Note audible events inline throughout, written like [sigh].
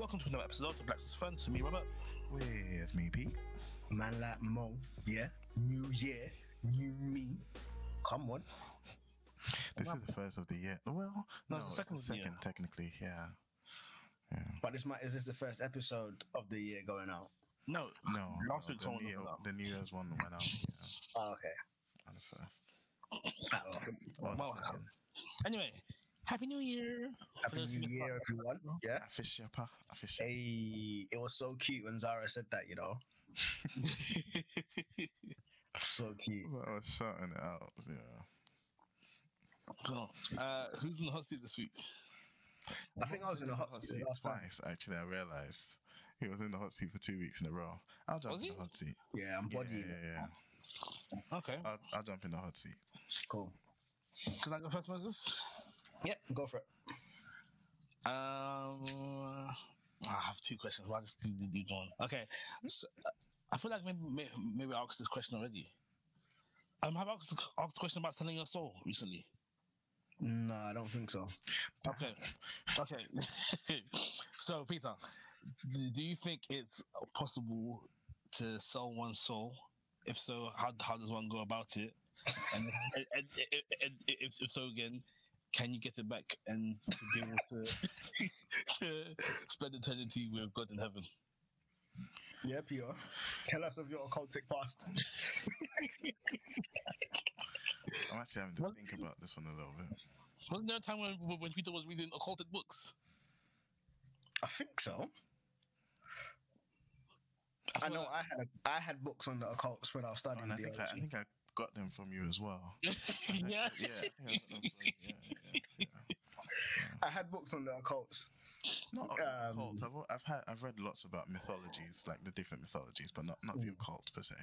Welcome to another episode of Black's Fun. To me, Robert. With me, Pete. Man like Mo, yeah. New year, new me. Come on. This is the first of the year. Well, no, it's the second it's the year. second technically. Yeah. But this might is this the first episode of the year going out? No, No, last no, week's the one out. the New Year's one went out. Yeah, Oh, okay. on the first. [coughs] Well. Anyway, Happy New Year. Happy New missed Year, out. everyone. Yeah. Fish pa, fish. Hey, it was so cute when Zara said that, you know. [laughs] So cute. I was shouting it out. Yeah. Cool. Uh, who's in the hot seat this week? I think I was in the hot seat last time. twice. Actually, I realized he was in the hot seat for two weeks in a row. I'll jump Was in he? the hot seat. Yeah, I'm Yeah, bodying yeah, it. yeah. Okay. I'll, I'll jump in the hot seat. Cool. Can I go first, Moses? Yeah, go for it. Um, I have two questions. Why just do do one? Okay, so, uh, I feel like maybe maybe I asked this question already. Um, have I asked, asked a question about selling your soul recently? No, I don't think so. Okay, okay. so, Peter, do, do you think it's possible to sell one's soul? If so, how how does one go about it? And, and, and, and, and if, if so, again, can you get it back and be able to, [laughs] to spend eternity with God in heaven? Yeah, Peter. Tell us of your occultic past. I'm actually having to What- think about this one a little bit. Wasn't there a time when when Peter was reading occultic books? I think so. I know I had a, I had books on the occults when I was Oh, studying and I think I, I think I got them from you as well. [laughs] [laughs] yeah. Yeah, yeah, I think I got them from you. yeah, yeah, yeah. I had books on the occults. Not Um, occult. I've, I've had I've read lots about mythologies, like the different mythologies, but not not the Mm. occult per se.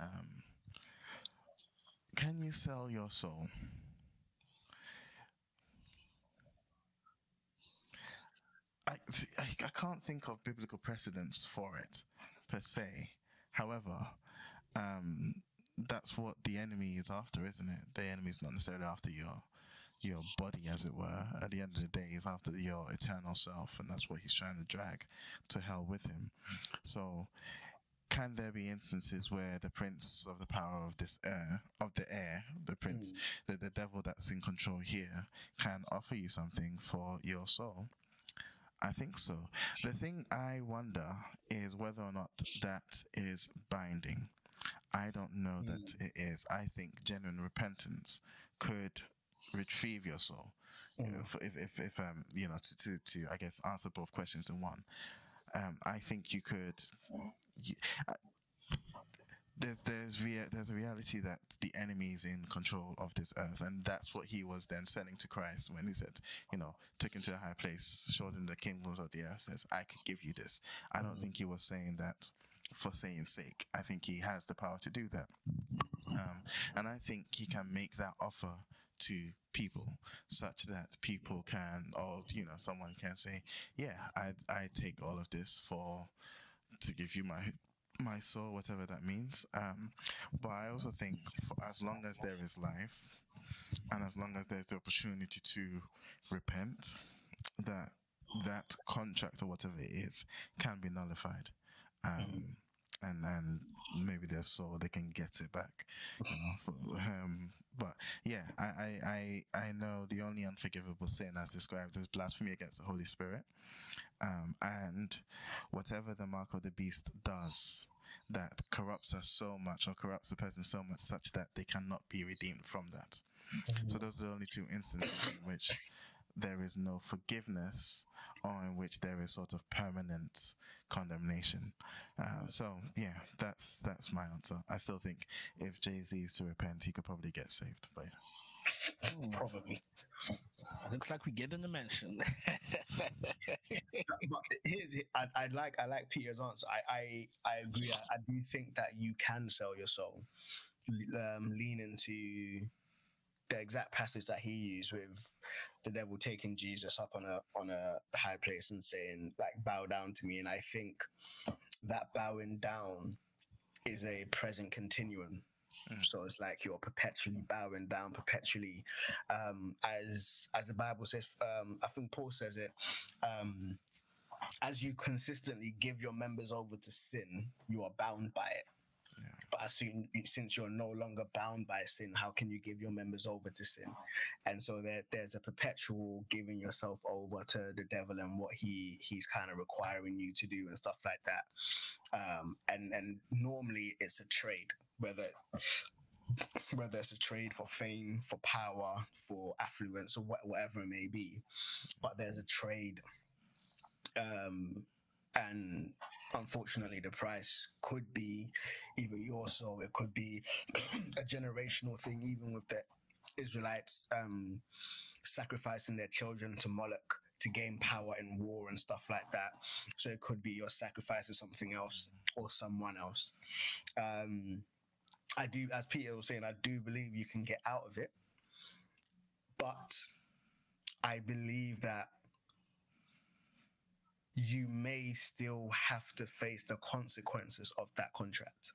Um, can you sell your soul? I, I I can't think of biblical precedents for it per se. However, um, that's what the enemy is after, isn't it? The enemy is not necessarily after your your body, as it were. At the end of the day, he's after your eternal self, and that's what he's trying to drag to hell with him. So, can there be instances where the prince of the power of this air, of the air, the prince, hmm. the, the devil that's in control here, can offer you something for your soul? I think so. The thing I wonder is whether or not that is binding. I don't know that it is. I think genuine repentance could retrieve your soul. You know, If, if, if, if um, you know, to, to, to, I guess, answer both questions in one, um, I think you could. You, uh, there's there's rea- there's a reality that the enemy is in control of this earth, and that's what he was then selling to Christ when he said, you know, took him to a high place, showed him the kingdoms of the earth, says, "I could give you this." I don't think he was saying that for saying sake. I think he has the power to do that, um, and I think he can make that offer to people such that people can, or you know, someone can say, "Yeah, I I take all of this for." to give you my my soul, whatever that means. Um, but I also think as long as there is life, and as long as there's the opportunity to repent, that that contract or whatever it is can be nullified. Um, and and maybe their soul they can get it back, you know. For, um, but yeah, I, I I I know the only unforgivable sin as described is blasphemy against the Holy Spirit um, and whatever the mark of the beast does that corrupts us so much or corrupts a person so much such that they cannot be redeemed from that. So those are the only two instances in which there is no forgiveness or in which there is sort of permanent condemnation. Uh, so yeah, that's that's my answer. I still think if Jay Z is to repent, he could probably get saved. But yeah. Probably. Looks like we get in the mansion. [laughs] but here's I, I like I like Peter's answer. I I, I agree. I, I do think that you can sell your soul. Um, lean into the exact passage that he used with the devil taking Jesus up on a on a high place and saying like bow down to me. And I think that bowing down is a present continuum So it's like you're perpetually bowing down, perpetually, um, as as the Bible says. Um, I think Paul says it. Um, as you consistently give your members over to sin, you are bound by it. But as soon since you're no longer bound by sin, how can you give your members over to sin? And so there, there's a perpetual giving yourself over to the devil and what he he's kind of requiring you to do and stuff like that. Um, and and normally it's a trade, whether whether it's a trade for fame, for power, for affluence, or wha- whatever it may be. But there's a trade um, and unfortunately the price could be either your soul. It could be [clears throat] a generational thing even with the israelites um, sacrificing their children to moloch to gain power in war and stuff like that. So it could be you're sacrificing something else or someone else. Um, i do as peter was saying i do believe you can get out of it. But i believe that you may still have to face the consequences of that contract.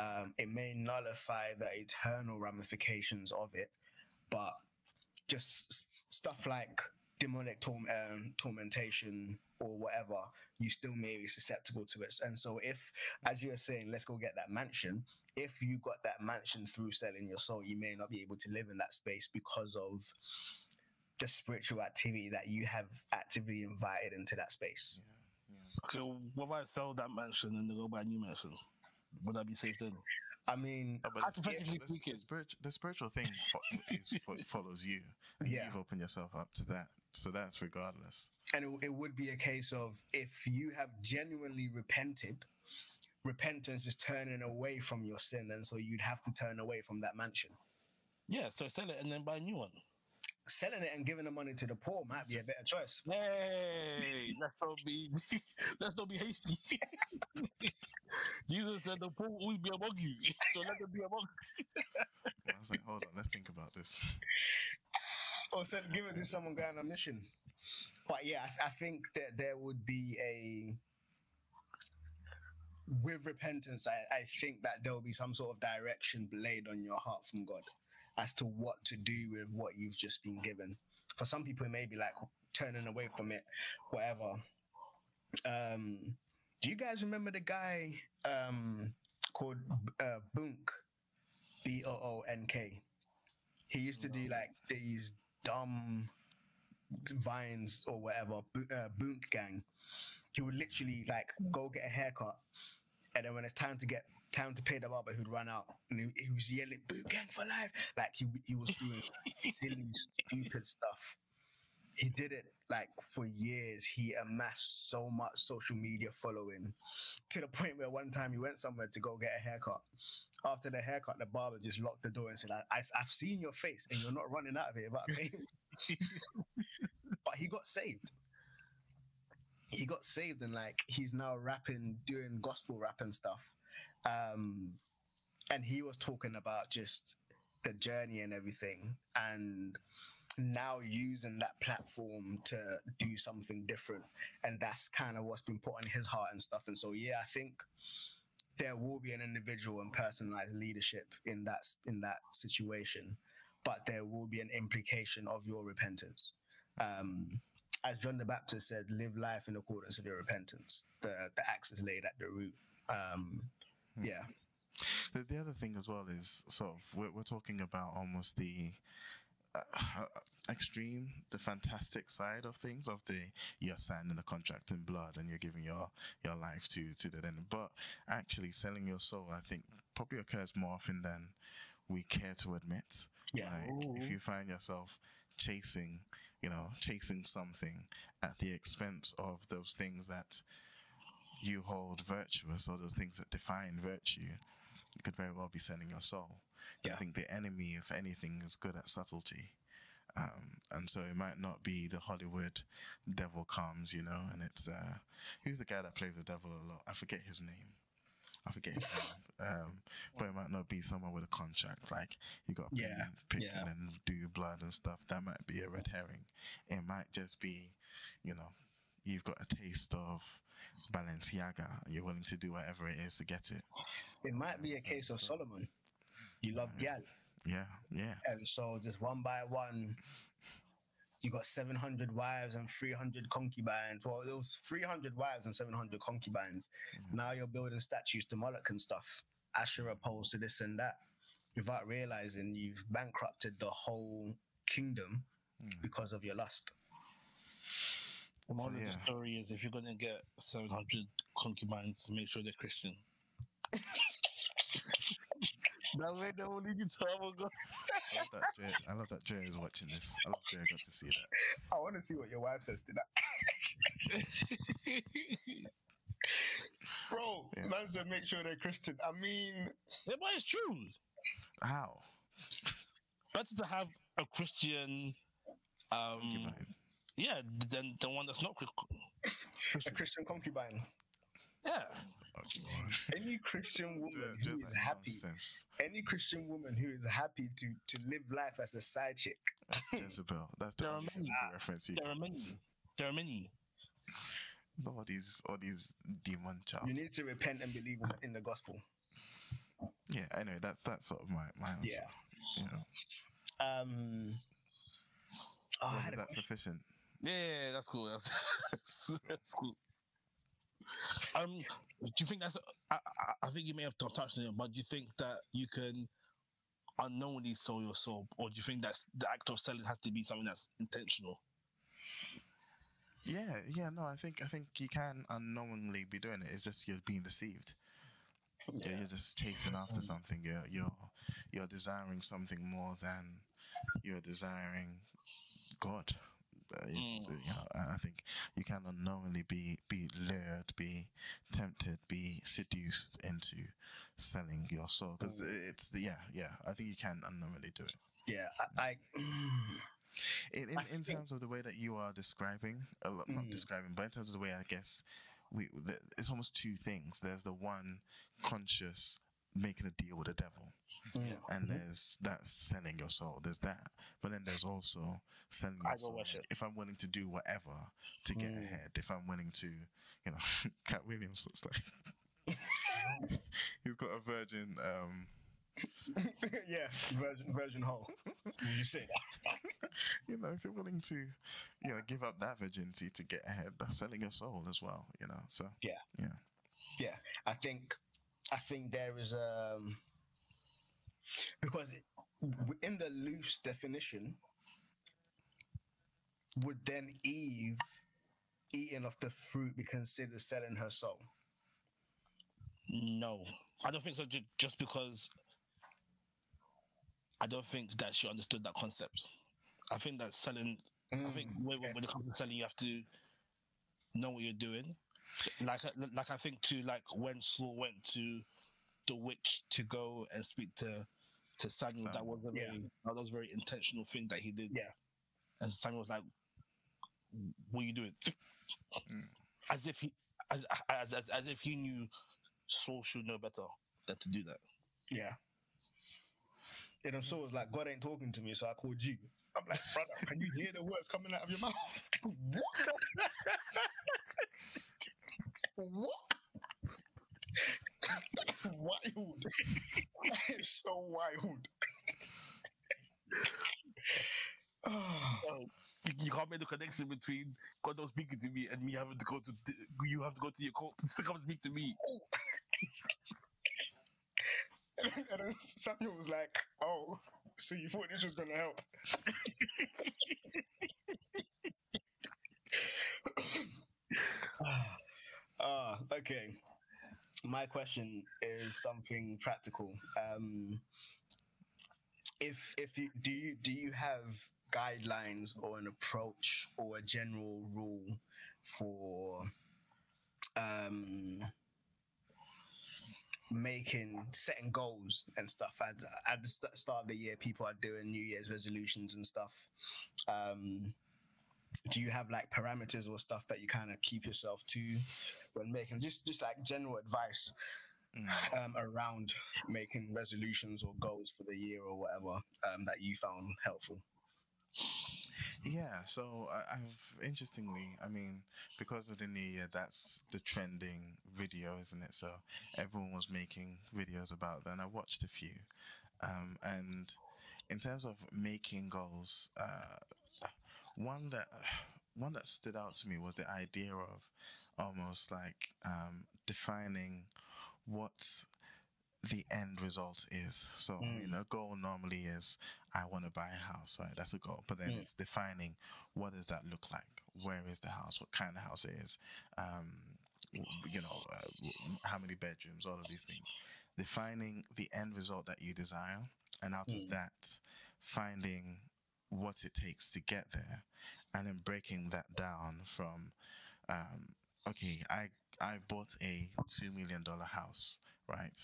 Um, it may nullify the eternal ramifications of it, but just s- stuff like demonic torm- um, tormentation or whatever, you still may be susceptible to it. And so, if, as you were saying, let's go get that mansion, if you got that mansion through selling your soul, you may not be able to live in that space because of the spiritual activity that you have actively invited into that space. Okay, what if I sell that mansion and then go buy a new mansion? Would that be safe then? I mean, Oh, but if- the, speaking. the, spiritual, the spiritual thing fo- is, fo- [laughs] follows you. And Yeah. You've opened yourself up to that. So that's regardless. and it, it would be a case of if you have genuinely repented, repentance is turning away from your sin, and so you'd have to turn away from that mansion. Yeah, so sell it and then buy a new one. Selling it and giving the money to the poor might be a better choice. Hey, let's not be [laughs] let's not be hasty. [laughs] Jesus said the poor will be among you, [laughs] so let them be among. I was like, hold on, let's think about this. Oh, or said, give it to someone going on a mission. But yeah, I, th- I think that there would be a with repentance. I, I think that there will be some sort of direction laid on your heart from God as to what to do with what you've just been given. For some people, it may be like turning away from it, whatever. Um, do you guys remember the guy um, called uh, Boonk? B O O N K. He used to do like these dumb vines or whatever, uh, Boonk gang. He would literally like go get a haircut, and then when it's time to get time to pay the barber, who'd run out and he, he was yelling Boonk gang for life!" Like he he was doing silly, stupid stuff. He did it like for years. He amassed so much social media following to the point where one time he went somewhere to go get a haircut. After the haircut, the barber just locked the door and said, I, I've seen your face and you're not running out of here without [laughs] but he got saved. He got saved and like he's now rapping, doing gospel rap and stuff. Um, and he was talking about just the journey and everything. And now using that platform to do something different. And that's kind of what's been put on his heart and stuff. And so yeah i think there will be an individual and personalized leadership in that in that situation but there will be an implication of your repentance. Um as john the baptist said live life in accordance with your repentance. The the axe is laid at the root. Um yeah The, the other thing as well is sort of we're, we're talking about almost the uh, extreme, the fantastic side of things of the you're signing a contract in blood and you're giving your your life to to the end. But actually, selling your soul, I think, probably occurs more often than we care to admit. Yeah. Like if you find yourself chasing, you know, chasing something at the expense of those things that you hold virtuous or those things that define virtue, you could very well be selling your soul. And I think the enemy, if anything, is good at subtlety. Um, and so it might not be the Hollywood devil comes, you know, and it's uh, who's the guy that plays the devil a lot? I forget his name. I forget his name. [laughs] Um, but it might not be someone with a contract, like you got to Yeah, pick yeah. and do your blood and stuff. That might be a red herring. It might just be, you know, you've got a taste of Balenciaga, and you're willing to do whatever it is to get it. It might be a case of Solomon. You love gal, Yeah, yeah. and so just one by one, you got seven hundred wives and three hundred concubines. Well, it was three hundred wives and seven hundred concubines. Mm-hmm. Now you're building statues to Moloch and stuff. Asherah opposed to this and that, without realizing you've bankrupted the whole kingdom mm. because of your lust. The moral of yeah. the story is if you're gonna get 700 concubines, make sure they're Christian. [laughs] that way they will lead you to our God. I love that Dre, I love that Dre is watching this. I love Dre got to see that. I want to see what your wife says to that. [laughs] Bro, Yeah. man said make sure they're Christian. I mean, yeah, but it's true. How? Better to have a Christian, um, Concubine. Yeah, than the one that's not Chri- a Christian concubine. Yeah, Any Christian woman Dre- who Dre's is like happy, nonsense. any Christian woman who is happy to to live life as a side chick. Jezebel. That's the There are only many. reference you there are many. There are many. all these all these demon child. You need to repent and believe in, in the gospel. Yeah, anyway, that's that's sort of my, my answer. Yeah. You know. Um. Oh, Well, is a that sufficient? Yeah, yeah, that's cool. [laughs] That's, that's cool. Um, do you think that's? I, I, I think you may have touched on it, but do you think that you can unknowingly sell your soul, or do you think that's the act of selling has to be something that's intentional? Yeah, yeah, no, I think I think you can unknowingly be doing it. It's just you're being deceived. Yeah. You're just chasing after something. You're you're you're desiring something more than you're desiring God. It's, uh, you know, I think you can unknowingly be be lured, be tempted, be seduced into selling your soul because it's the yeah yeah. I think you can unknowingly do it. Yeah, I. I In in, in terms of the way that you are describing, well, not Mm. describing, but in terms of the way I guess we, the, it's almost two things. There's the one conscious making a deal with the devil, Yeah. and there's that's selling your soul. There's that, but then there's also selling your soul. worship. If I'm willing to do whatever to get Mm. ahead, if I'm willing to, you know, [laughs] Katt Williams looks like [laughs] he's got a virgin. Um, [laughs] yeah, virgin, virgin hole. you say that? you know, if you're willing to, you know, give up that virginity to get ahead, that's selling your soul as well. You know, so Yeah. yeah. Yeah, I think, I think there is um because in the loose definition, would then Eve eating of the fruit be considered selling her soul? No, I don't think so. Just because I don't think that she understood that concept. I think that selling. I think Mm, when, when it comes to selling, you have to know what you're doing. Like, like I think to like when Saul went to the witch to go and speak to to Samuel, that was a Yeah. very that was a very intentional thing that he did. Yeah. and Samuel was like, "What are you doing?" Mm. As if he, as, as as as if he knew Saul should know better than to do that. Yeah. And then Saul was like, God ain't talking to me, so I called you. I'm like, brother, can you hear the words coming out of your mouth? [laughs] what? [laughs] what? That's wild. That is so wild. Oh, you, you can't make the connection between God not speaking to me and me having to go to you have to go to your court to come speak to me. and [laughs] then- and then Samuel was like, oh, so you thought this was going to help? [laughs] [sighs] Ah, okay. My question is something practical. Um, if if you do you do you have guidelines or an approach or a general rule for um making setting goals and stuff at, at the start of the year people are doing new year's resolutions and stuff um do you have like parameters or stuff that you kind of keep yourself to when making just just like general advice Mm. um, around making resolutions or goals for the year or whatever um, that you found helpful Yeah, so I, I've interestingly, I mean, because of the new year, that's the trending video, isn't it? So everyone was making videos about that, and I watched a few. Um, and in terms of making goals, uh, one that [sighs] one that stood out to me was the idea of almost like um, defining what the end result is. So, I mean, a goal normally is I want to buy a house, right? That's a goal. But then it's defining what does that look like? Where is the house? What kind of house it is? Um, you know, uh, how many bedrooms? All of these things. Defining the end result that you desire, and out of that, finding what it takes to get there, and then breaking that down from um, okay, I I bought a two million dollar house, right?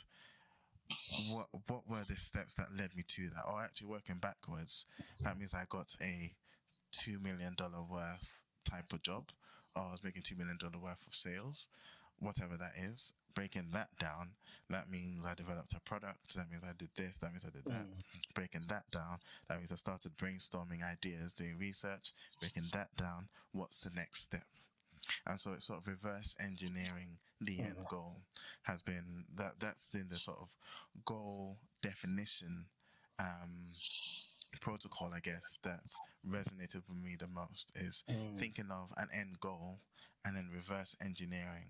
What what were the steps that led me to that? Or actually working backwards, that means I got a two million dollar worth type of job, or I was making two million dollar worth of sales, whatever that is. Breaking that down, that means I developed a product. That means I did this. That means I did that. Mm. Breaking that down, that means I started brainstorming ideas, doing research. Breaking that down, what's the next step? and so it's sort of reverse engineering the end mm. goal has been that that's been the sort of goal definition um protocol i guess that's resonated with me the most is mm. thinking of an end goal and then reverse engineering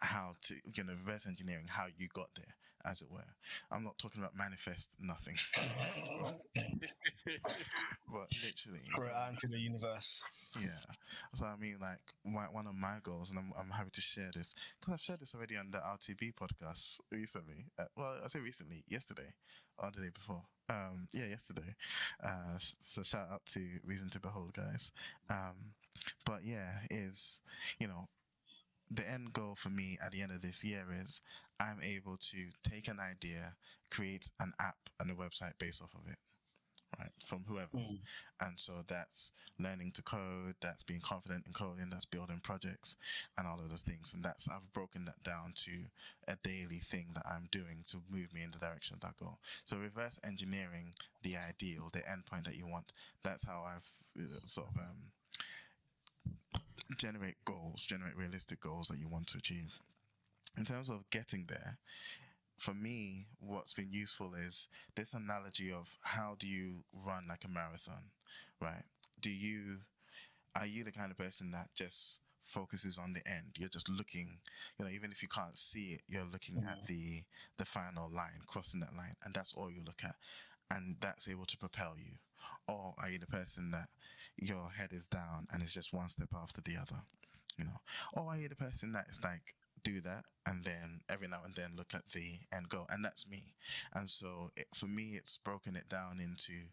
how to you know reverse engineering how you got there as it were i'm not talking about manifest nothing [laughs] but literally Throw so- out the universe. yeah. So I mean, like my, one of my goals, and I'm, I'm happy to share this because I've shared this already on the RTB podcast recently. Uh, well, I say recently, yesterday or the day before. Um, yeah, yesterday. Uh, so shout out to Reason to Behold, guys. Um, but yeah, is you know the end goal for me at the end of this year is I'm able to take an idea, create an app and a website based off of it, right? From whoever. And so that's learning to code, that's being confident in coding, that's building projects and all of those things. And that's, I've broken that down to a daily thing that I'm doing to move me in the direction of that goal. So reverse engineering the ideal, the endpoint that you want, that's how I've uh, sort of, um, generate goals, generate realistic goals that you want to achieve. In terms of getting there, for me, what's been useful is this analogy of how do you run like a marathon, right? Do you, are you the kind of person that just focuses on the end? You're just looking, you know, even if you can't see it, you're looking at mm-hmm. the the final line, crossing that line, and that's all you look at, and that's able to propel you. Or are you the person that your head is down and it's just one step after the other, you know? Or are you the person that is like do that and then every now and then look at the end goal and that's me. And so it, for me it's broken it down into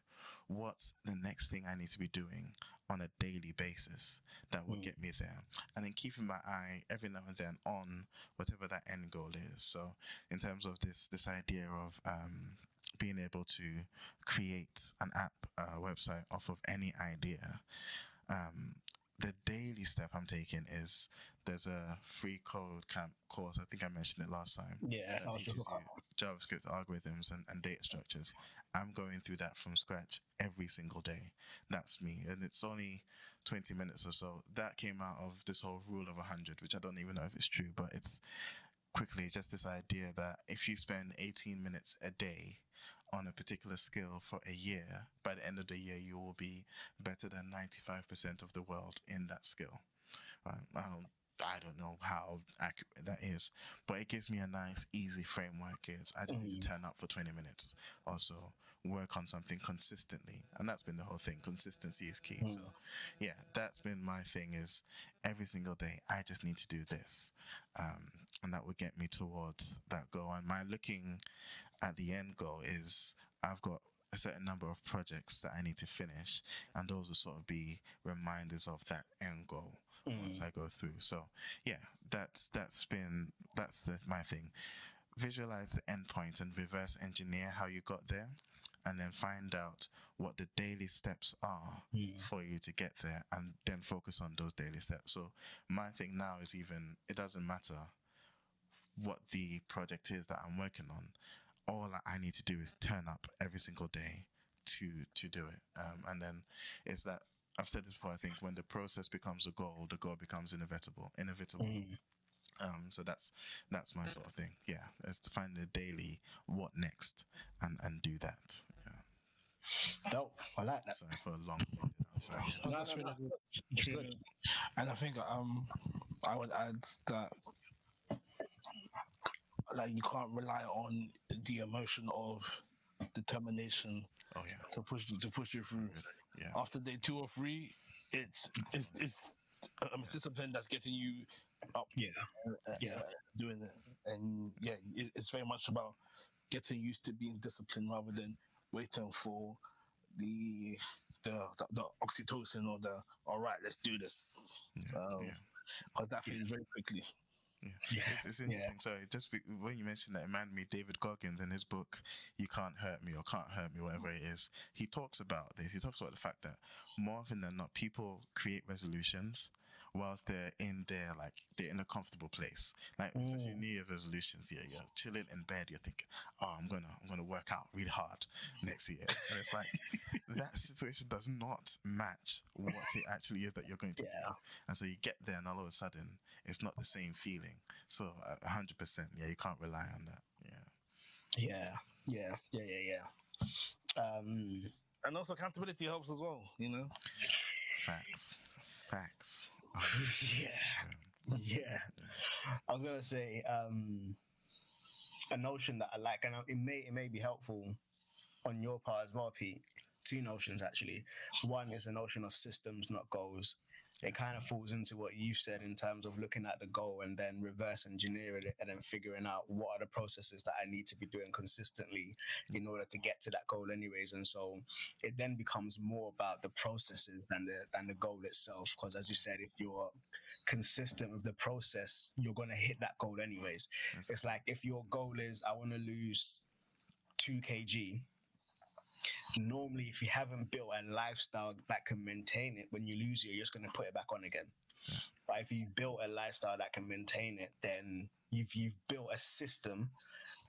what's the next thing i need to be doing on a daily basis that will get me there. And then keeping my eye every now and then on whatever that end goal is. So in terms of this this idea of um being able to create an app uh, website off of any idea um the daily step i'm taking is there's a free code camp course i think i mentioned it last time Yeah, that teaches you JavaScript algorithms and, and data structures. I'm going through that from scratch every single day. That's me. And it's only 20 minutes or so. That came out of this whole rule of 100, which I don't even know if it's true, but it's quickly just this idea that if you spend 18 minutes a day on a particular skill for a year, by the end of the year, you will be better than 95% of the world in that skill. Right? Um, I don't know how accurate that is, but it gives me a nice, easy framework. Is I just need to turn up for 20 minutes, also work on something consistently, and that's been the whole thing. Consistency is key. So, yeah, that's been my thing. Is every single day I just need to do this, um, and that would get me towards that goal. And my looking at the end goal is I've got a certain number of projects that I need to finish, and those will sort of be reminders of that end goal once mm. I go through. So yeah, that's that's been that's the, my thing. Visualize the endpoint and reverse engineer how you got there, and then find out what the daily steps are mm. for you to get there, and then focus on those daily steps. So my thing now is even it doesn't matter what the project is that I'm working on. All I need to do is turn up every single day to to do it, um, and then it's that I've said this before. I think when the process becomes a goal, the goal becomes inevitable. Inevitable. Mm. Um, so that's that's my sort of thing. Yeah, it's to find the daily what next and and do that. Yeah. Dope. I like that. Sorry for a long. answer. That's really good. It's It's really good. And I think um, I would add that like you can't rely on the emotion of determination Oh yeah. to push to push you through. Yeah. After day two or three, it's it's, it's a discipline that's getting you up. Yeah. uh, Yeah. uh, doing it, and yeah, it, it's very much about getting used to being disciplined rather than waiting for the the the, the oxytocin or the all right, let's do this. Yeah. Um, yeah. because that fades very quickly. [laughs] Yeah. It's, it's Yeah. interesting. Sorry, just be, when you mentioned that, it reminded me David Goggins in his book, You Can't Hurt Me or Can't Hurt Me, whatever it is. He talks about this. He talks about the fact that more often than not, people create resolutions whilst they're in their, like, they're in a comfortable place. Like, especially New Year resolutions, yeah, you're chilling in bed, you're thinking, oh, I'm gonna, I'm gonna work out really hard next year. And it's like, [laughs] that situation does not match what it actually is that you're going to do. And so you get there, and all of a sudden, it's not the same feeling. So, a hundred percent, yeah, you can't rely on that. Yeah, Yeah. Yeah. Yeah. Yeah. Yeah. Um, And also accountability helps as well. You know, facts, facts. [laughs] yeah. Yeah. I was gonna say um, a notion that I like, and it may it may be helpful on your part as well, Pete. Two notions actually. One is the notion of systems, not goals. It kind of falls into what you've said in terms of looking at the goal and then reverse engineering it and then figuring out what are the processes that I need to be doing consistently in order to get to that goal, anyways. And so it then becomes more about the processes than the than the goal itself. Because as you said, if you're consistent with the process, you're gonna hit that goal anyways. It's like if your goal is I want to lose two kg. Normally, if you haven't built a lifestyle that can maintain it, when you lose it, you're just gonna put it back on again. But if you've built a lifestyle that can maintain it, then you've you've built a system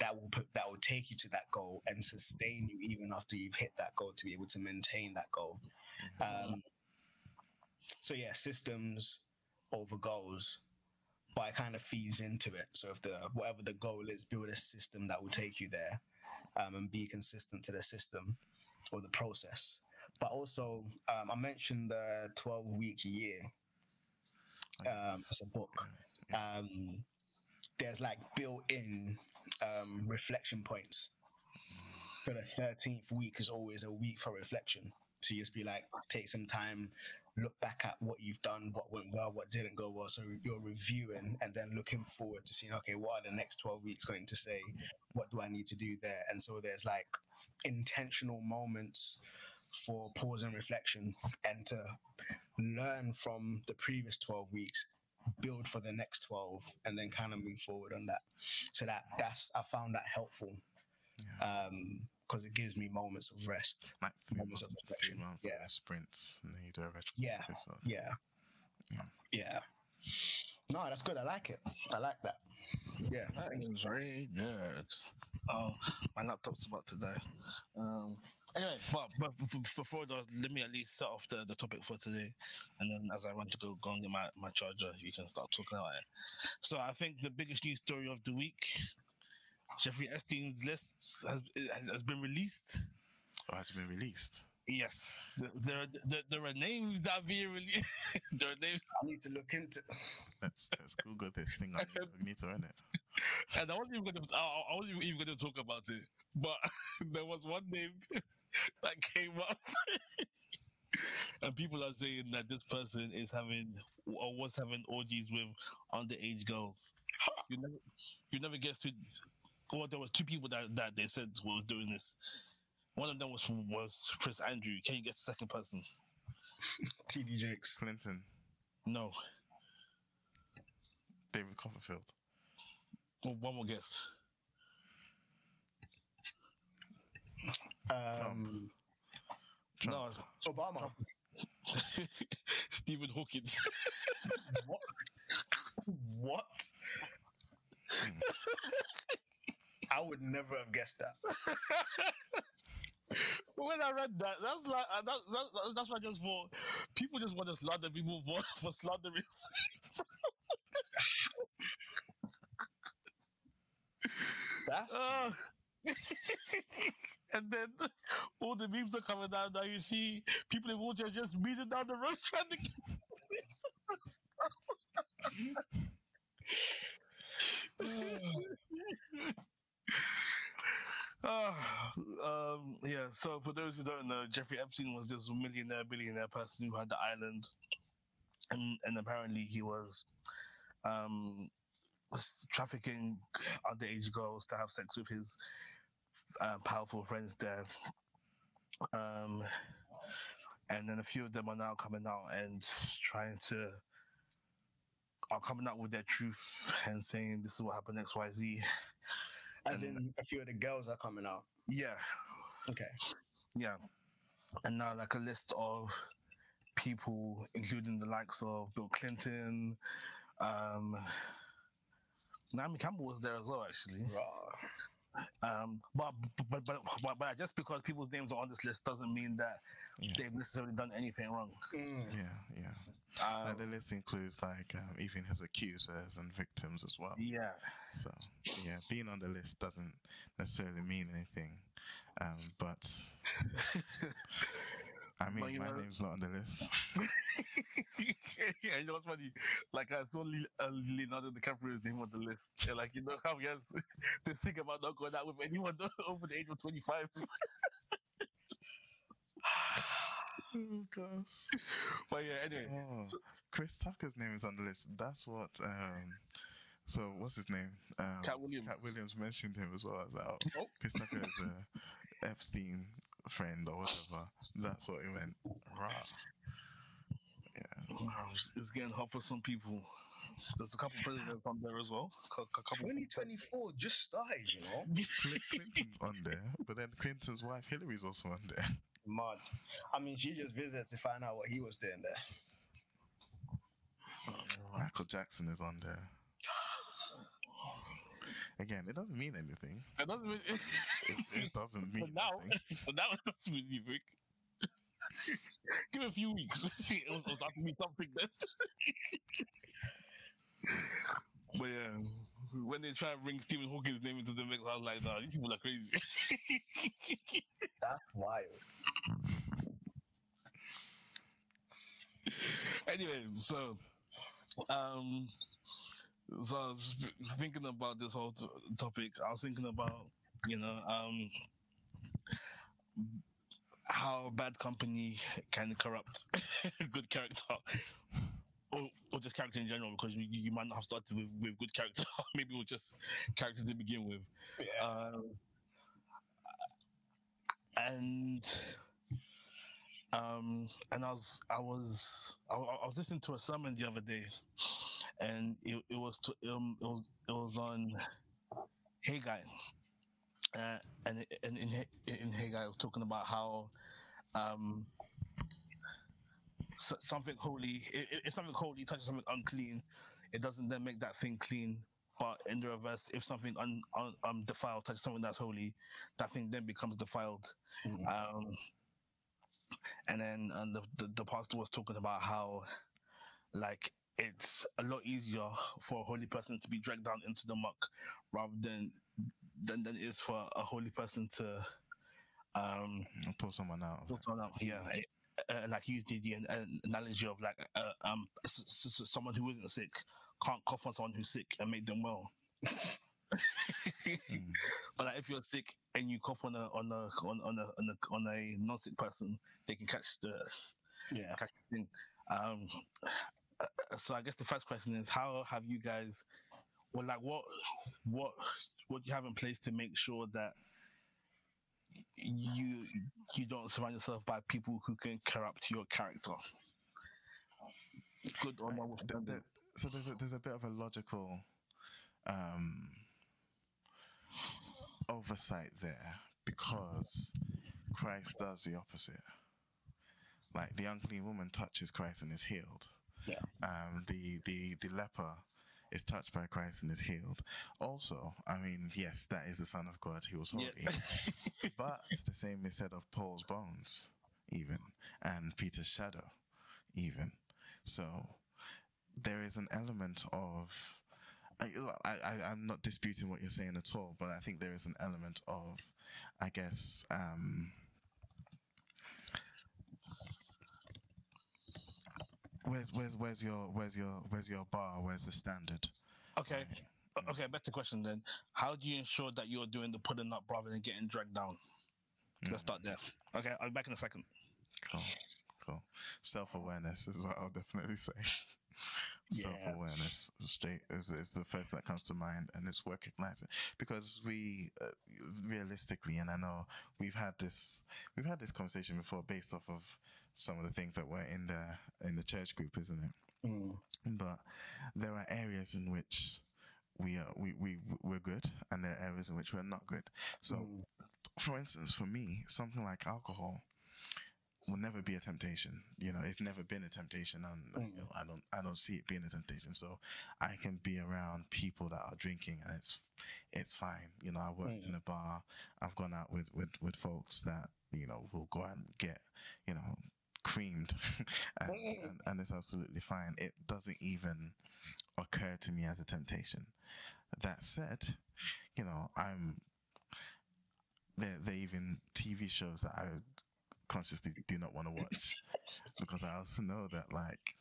that will put that will take you to that goal and sustain you even after you've hit that goal to be able to maintain that goal. Um, so yeah, systems over goals, but it kind of feeds into it. So if the whatever the goal is, build a system that will take you there, um, and be consistent to the system or the process. But also, um, I mentioned the twelve week year um, as a book. Um, there's like built-in um, reflection points. So the thirteenth week is always a week for reflection. So you just be like, take some time, look back at what you've done, what went well, what didn't go well. So you're reviewing and then looking forward to seeing, okay, what are the next 12 weeks going to say? What do I need to do there? And so there's like intentional moments for pause and reflection and to learn from the previous 12 weeks build for the next 12 and then kind of move forward on that so that that's i found that helpful um because it gives me moments of rest Like three Moments months, of three months, Yeah. yeah. sprints, and then you do a retro. Yeah. episode. yeah Yeah. yeah no that's good i like it i like that yeah that is very good. Oh, my laptop's about to die. Um. Anyway, but, but b- b- before that, let me at least set off the, the topic for today, and then as I run to go, go and get my, my charger, you can start talking about it. So I think the biggest news story of the week, Jeffrey Epstein's list has has, has been released. Or has been released? Yes, there are there, there are names that are being released. [laughs] there are names, i need to look into Let's let's Google this thing on [laughs] Incognito, innit? and I wasn't even going to. I, I wasn't even going to talk about it, but [laughs] there was one name that came up, and people are saying that this person is having or was having orgies with underage girls. You never, you never guess who. Well, there was two people that, that they said was doing this. One of them was was Prince Andrew. Can you guess the second person? [laughs] td jakes Clinton, No. David Copperfield. Well, one more guess. um Trump. No. obama [laughs] Stephen Hawking. what what [laughs] i would never have guessed that [laughs] when I read that, that's like uh, that, that, that's why I just thought people just want to slander people for [laughs] for slandering. [laughs] That's Uh, and then all the memes are coming down. Now you see people in wheelchairs just beating down the road trying to. Ah, [sighs] um, yeah. So for those who don't know, Jeffrey Epstein was this millionaire, billionaire person who had the island, and and apparently he was um, was trafficking underage girls to have sex with his uh, powerful friends there. Um, and then a few of them are now coming out and trying to are coming out with their truth and saying this is what happened X Y Z. as in a few of the girls are coming out. Yeah, Okay. yeah. And now like a list of people, including the likes of Bill Clinton. Um, Naomi Campbell was there as well, actually. Um, but, but but but but just because people's names are on this list doesn't mean that Yeah. they've necessarily done anything wrong. Mm. Yeah, yeah. Um, Like, the list includes like um, even his accusers and victims as well. yeah, So yeah, being on the list doesn't necessarily mean anything. Um, but [laughs] I mean, my know- name's not on the list. [laughs] yeah. You know what's funny? Like I saw Le- uh, Leonardo DiCaprio's name on the list. Yeah, like you know how he has [laughs] to think about not going out with anyone over the age of twenty five. Oh gosh. But yeah, anyway. Oh, So- Chris Tucker's name is on the list. That's what. Um, so what's his name? Um, Katt Williams. Katt Williams mentioned him as well. I was like, oh, Oh. Chris Tucker is a [laughs] Epstein friend or whatever. That's what he meant. Rah. Yeah. Wow, it's- it's getting hot for some people. There's a couple presidents on there as well. A couple 2024 just started, you know. [laughs] Clinton's on there, but then Clinton's wife Hillary's also on there. Mad. I mean, she just visited to find out what he was doing there. Michael Jackson is on there. Again, it doesn't mean anything. It doesn't mean. It, it doesn't mean but [laughs] mean now, anything. but [laughs] now it doesn't mean anything. [laughs] Give it a few weeks. it was, it was about to be something then. but yeah, when they try and bring Stephen Hawking's name into the mix, I was like, nah, these people are crazy. That's wild. [laughs] anyway, so um, so I was thinking about this whole t- topic. I was thinking about you know um how bad company can corrupt [laughs] good character. Or, or just character in general, because you, you might not have started with, with good character. [laughs] Maybe it was just character to begin with. Yeah. Um, and um, and I was I was I, I was listening to a sermon the other day, and it, it was to, um it was it was on Haggai, uh, and and in in Haggai I was talking about how um so, something holy if something holy touches something unclean, it doesn't then make that thing clean. But in the reverse, if something un, un, um defiled touches something that's holy, that thing then becomes defiled. Mhm. Um, and then um, the, the the pastor was talking about how, like, it's a lot easier for a holy person to be dragged down into the muck rather than than than it is for a holy person to um pull someone out. pull someone out. Yeah, uh, like use the, the uh, analogy of like uh, um s- s- someone who isn't sick can't cough on someone who's sick and make them well. [laughs] But like, if you're sick and you cough on a on a on, on a on a on a non-sick person, they can catch the yeah. catch the thing. Um, so I guess the first question is, how have you guys, well, like what what what do you have in place to make sure that you you don't surround yourself by people who can corrupt your character, good or not? th- withstanding? th- so there's a, there's a bit of a logical um, oversight there because Christ does the opposite. Like the unclean woman touches Christ and is healed. Yeah. Um, the the the leper is touched by Christ and is healed. Also, I mean, yes, that is the Son of God. He was holy. Yeah. [laughs] but the same is said of Paul's bones, even, and Peter's shadow, even. So there is an element of. I, I, I'm not disputing what you're saying at all, but I think there is an element of, I guess, um, where's where's where's your where's your where's your bar? Where's the standard? Okay. O- Okay, better question then. How do you ensure that you're doing the putting up rather than getting dragged down? Let's start there. Okay, I'll be back in a second. Cool, cool. Self awareness is what I'll definitely say. [laughs] Yeah. Self awareness, straight is, is the first that comes to mind, and it's recognizing because we uh, realistically, and I know we've had this we've had this conversation before based off of some of the things that were in the in the church group, isn't it? Mm. but there are areas in which we are we, we we're good and there are areas in which we're not good. So Mm. for instance for me something like alcohol will never be a temptation. You know it's never been a temptation and you know, i don't i don't see it being a temptation. So i can be around people that are drinking and it's it's fine. You know i worked in a bar. I've gone out with with with folks that you know will go out and get you know creamed [laughs] and, mm. and, and it's absolutely fine it doesn't even occur to me as a temptation that said you know i'm there there even tv shows that i consciously do not want to watch [laughs] because i also know that like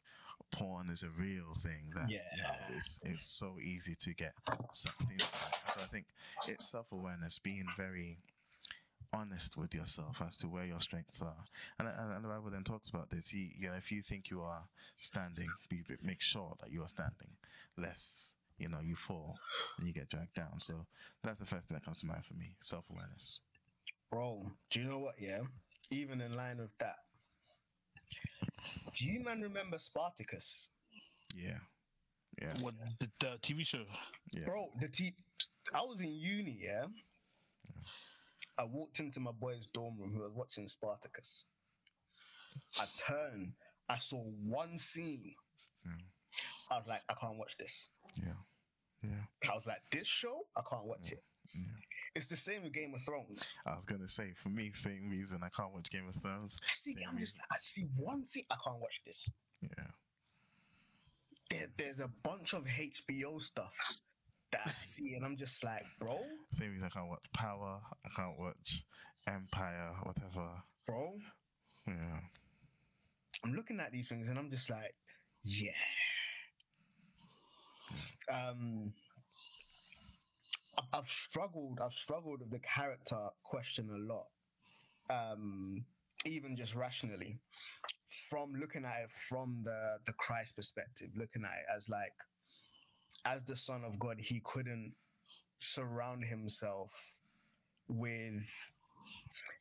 porn is a real thing that you know, Yeah. it's, it's so easy to get sucked into it. So i think it's self-awareness being very honest with yourself as to where your strengths are. And, and, and the Bible then talks about this. You, you know, if you think you are standing, be, be- make sure that you are standing, lest you know you fall and you get dragged down. So that's the first thing that comes to mind for me: self awareness. Bro, do you know what? Yeah, even in line with that, do you man remember Spartacus? Yeah, yeah, What the, the TV show? yeah. Bro, the t- I was in uni, yeah. I walked into my boy's dorm room who was watching Spartacus. I turned, I saw one scene. Yeah. I was like, I can't watch this. yeah, yeah, I was like, this show, I can't watch it. yeah. It's the same with Game of Thrones. I was gonna say for me, same reason I can't watch Game of Thrones. I see, Same I'm just, I see one scene, I can't watch this. Yeah, There, there's a bunch of HBO stuff that I see, and I'm just like, bro, same reason I can't watch Power. I can't watch Empire, whatever. bro. Yeah, I'm looking at these things and I'm just like, yeah. Um, I've, I've struggled. I've struggled with the character question a lot. Um, even just rationally, from looking at it from the the Christ perspective, looking at it as like, as the Son of God, he couldn't surround himself with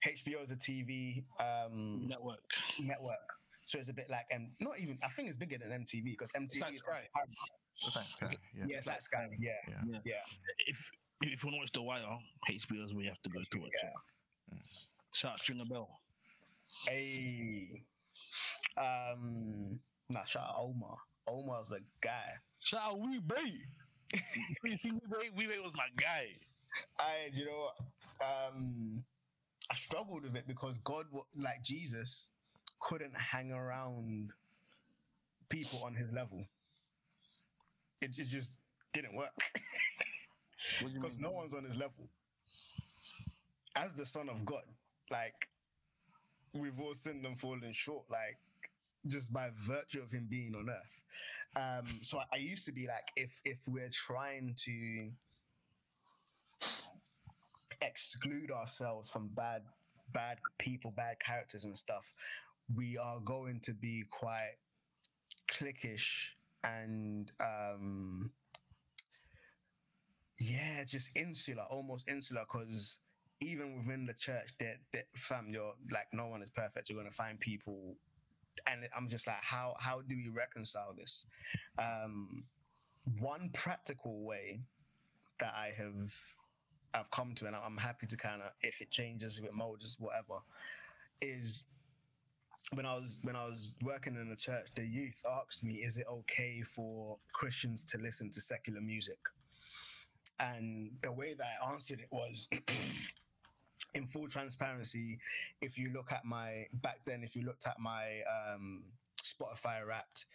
HBO as a TV. Um, Network. network. So it's a bit like, and not even, I think it's bigger than MTV because MTV like is Sky. so thanks, guy. Yeah, Yeah, it's like Sky. Yeah, Yeah. yeah, yeah. If if you want to watch The Wire, HBO's is where you have to go to watch it. Shout out Stringer Bell. Hey, um, nah, shout out Omar. Omar's a guy. Out Wee-Bey. We Bay was my guy. I, you know? Um, I struggled with it because God, like Jesus, couldn't hang around people on his level. It, it just didn't work. [laughs] What do you because no one's on his level. As the son of God, like we've all sinned and fallen short, like just by virtue of him being on earth. Um, so I, used to be like, if if we're trying to exclude ourselves from bad bad people, bad characters and stuff, we are going to be quite cliquish and um yeah, just insular, almost insular, because even within the church, that that fam, you're like no one is perfect. You're gonna find people, and I'm just like, how how do we reconcile this? Um, one practical way that I have I've come to, and I'm happy to kind of if it changes, if it molds, whatever, is when I was when I was working in the church, the youth asked me, "Is it okay for Christians to listen to secular music?" And the way that I answered it was, [clears throat] in full transparency, if you look at my back then, if you looked at my um, Spotify Wrapped,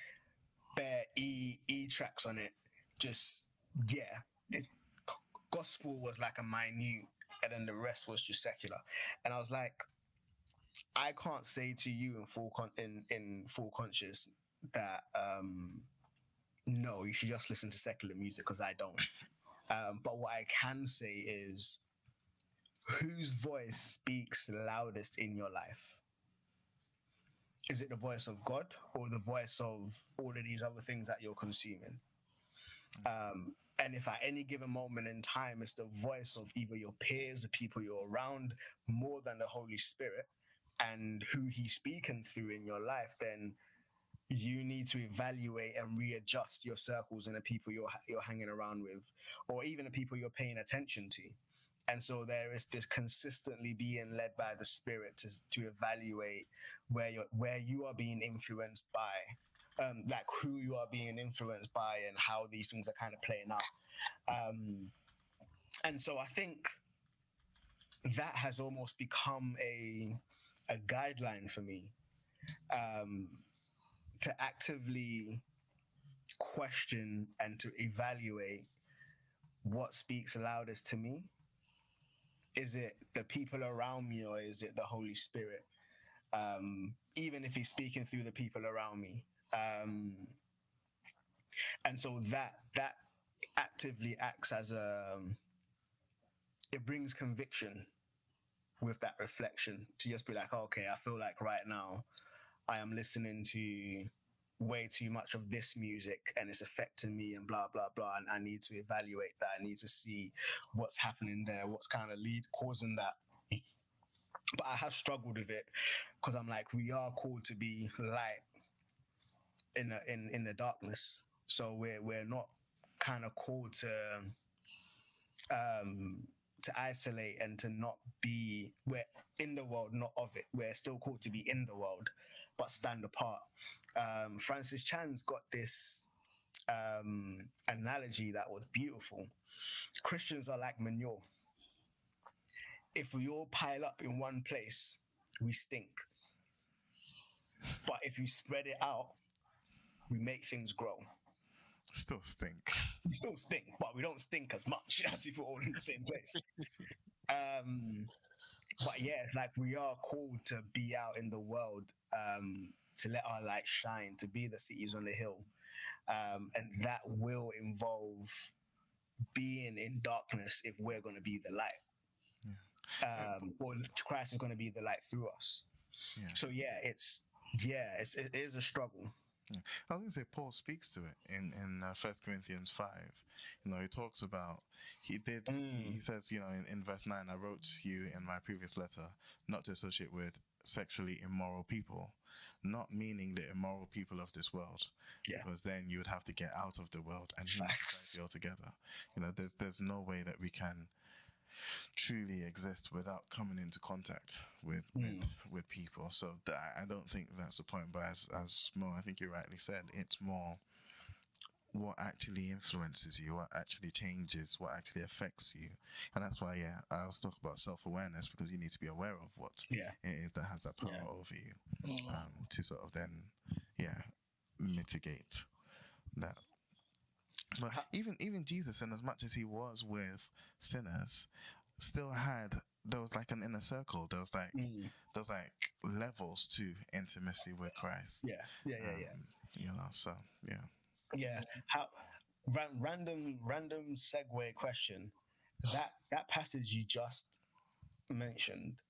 bare E E tracks on it, just yeah, it, gospel was like a minute, and then the rest was just secular. And I was like, I can't say to you in full con- in in full conscious that um no, you should just listen to secular music because I don't. Um, but what I can say is whose voice speaks loudest in your life? Is it the voice of God or the voice of all of these other things that you're consuming? Um, and if at any given moment in time it's the voice of either your peers, the people you're around, more than the Holy Spirit, and who He's speaking through in your life, then you need to evaluate and readjust your circles and the people you're you're hanging around with, or even the people you're paying attention to. And so there is this consistently being led by the Spirit to to evaluate where you where you are being influenced by, um, like who you are being influenced by, and how these things are kind of playing out. Um, and so I think that has almost become a a guideline for me um, to actively question and to evaluate what speaks loudest to me. Is it the people around me or is it the Holy Spirit? Um, even if he's speaking through the people around me. Um, and so that that actively acts as a it brings conviction with that reflection to just be like, okay, I feel like right now I am listening to way too much of this music and it's affecting me and blah blah blah and I need to evaluate that. I need to see what's happening there, what's kind of lead causing that. But I have struggled with it because I'm like, we are called to be light in the in in the darkness. So we're we're not kind of called to um to isolate and to not be we're in the world, not of it. We're still called to be in the world, but stand apart. Um, Francis Chan's got this um, analogy that was beautiful. Christians are like manure. If we all pile up in one place, we stink. But if you spread it out, we make things grow. Still stink. We still stink, but we don't stink as much [laughs] as if we're all in the same place. [laughs] um, but yeah, it's like we are called to be out in the world, um, to let our light shine, to be the cities on the hill, um, and that will involve being in darkness if we're going to be the light. Um, or Christ is going to be the light through us. Yeah. So yeah, it's yeah, it's, it is a struggle. Yeah. I was going to say Paul speaks to it in in uh, First Corinthians five. You know, he talks about he did. Mm. He says, you know, in, in verse nine, I wrote to you in my previous letter not to associate with sexually immoral people, not meaning the immoral people of this world, Yeah. because then you would have to get out of the world and society altogether. You know, there's there's no way that we can truly exist without coming into contact with hmm. with, with people. So that, I don't think that's the point. But as as Mo, I think you rightly said, it's more what actually influences you, what actually changes, what actually affects you, and that's why yeah, I was talk about self awareness because you need to be aware of what Yeah. it is that has that power Yeah. over you, um, to sort of then yeah mitigate that. But even even Jesus, in as much as he was with sinners, still had there was like an inner circle. There was like Mm. there was like levels to intimacy with Christ. Yeah, yeah, yeah, yeah. Um, You know, so yeah. Yeah. How ran, random random segue question. That that passage you just mentioned,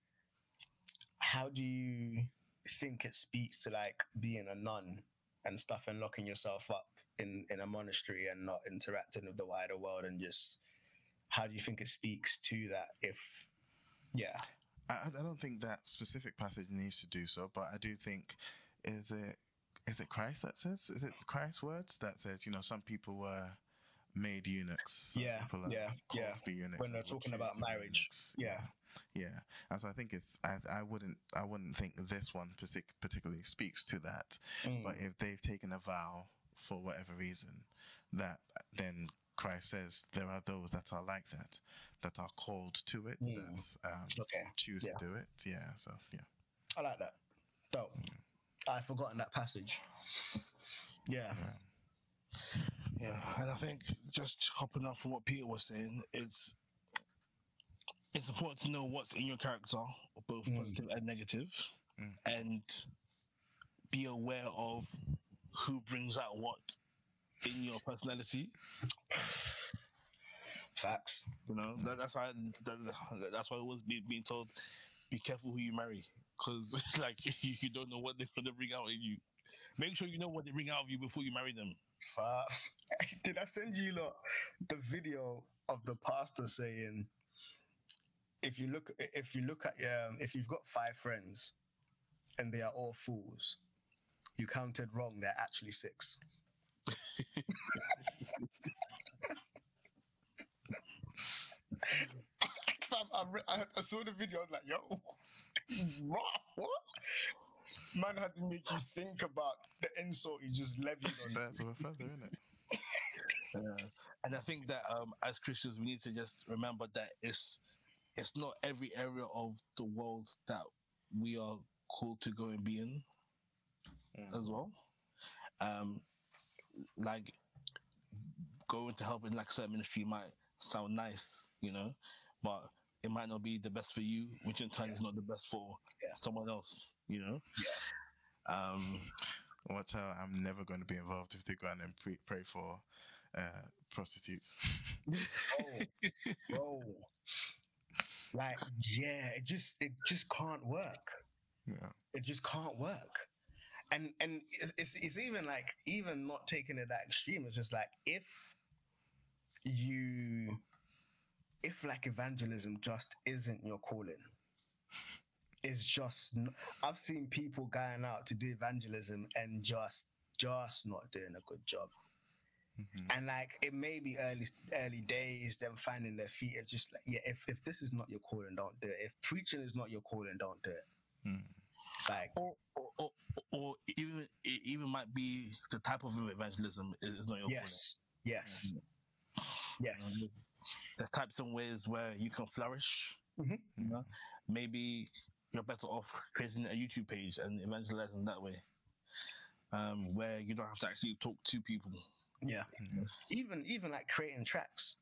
how do you think it speaks to like being a nun and stuff and locking yourself up in in a monastery and not interacting with the wider world and just how do you think it speaks to that if yeah I, I don't think that specific passage needs to do so, but I do think is it is it Christ that says is it Christ's words that says you know some people were made eunuchs. Some Yeah, are yeah, yeah. eunuchs When they're talking about marriage. eunuchs. Yeah. yeah, and so I think it's I I wouldn't I wouldn't think this one partic- particularly speaks to that. Mm. But if they've taken a vow for whatever reason, that then Christ says there are those that are like that, that are called to it, Mm. that um, Okay. choose Yeah. to do it. Yeah. So yeah. I like that. Dope. I'd forgotten that passage. Yeah. Yeah, and I think just hopping off from what Peter was saying, it's it's important to know what's in your character, both Mm. positive and negative, Mm. and be aware of who brings out what in your personality. Facts. You know, that, that's why that, that's why I was be, being told, be careful who you marry, because [laughs] like [laughs] you, don't know what they're gonna bring out in you. Make sure you know what they bring out of you before you marry them. Fuck. [laughs] Did I send you lot the video of the pastor saying, if you look, if you look at, um, if you've got five friends, and they are all fools, you counted wrong. They're actually six. I, I, I saw the video. I was like, "Yo, what? What?" Man had to make you think about the insult you just levied on. That's what further, isn't it? [laughs] Yeah. And I think that um, as Christians, we need to just remember that it's it's not every area of the world that we are called to go and be in Mm. as well. Um, like going to help in like certain ministry might sound nice, you know, but it might not be the best for you, which in turn is not the best for Yeah. someone else, you know. Um, Watch out! I'm never going to be involved if they go out and pre- pray for uh, prostitutes. Oh, bro. Like, yeah, it just it just can't work. yeah. It just can't work. And and it's, it's it's even like even not taking it that extreme. It's just like if you if like evangelism just isn't your calling. It's just i've seen people going out to do evangelism and just just not doing a good job. Mhm. And like it may be early early days, them finding their feet. It's just like yeah, if, if this is not your calling, don't do it. If preaching is not your calling, don't do it. Mm. Like or, or, or, or even it even might be the type of evangelism is not your calling. yes, yes, yes. There's types and ways where you can flourish. Mhm. You know, maybe you're better off [laughs] creating a YouTube page and evangelizing that way, um, where you don't have to actually talk to people. Yeah. Mhm. Even even like creating tracks.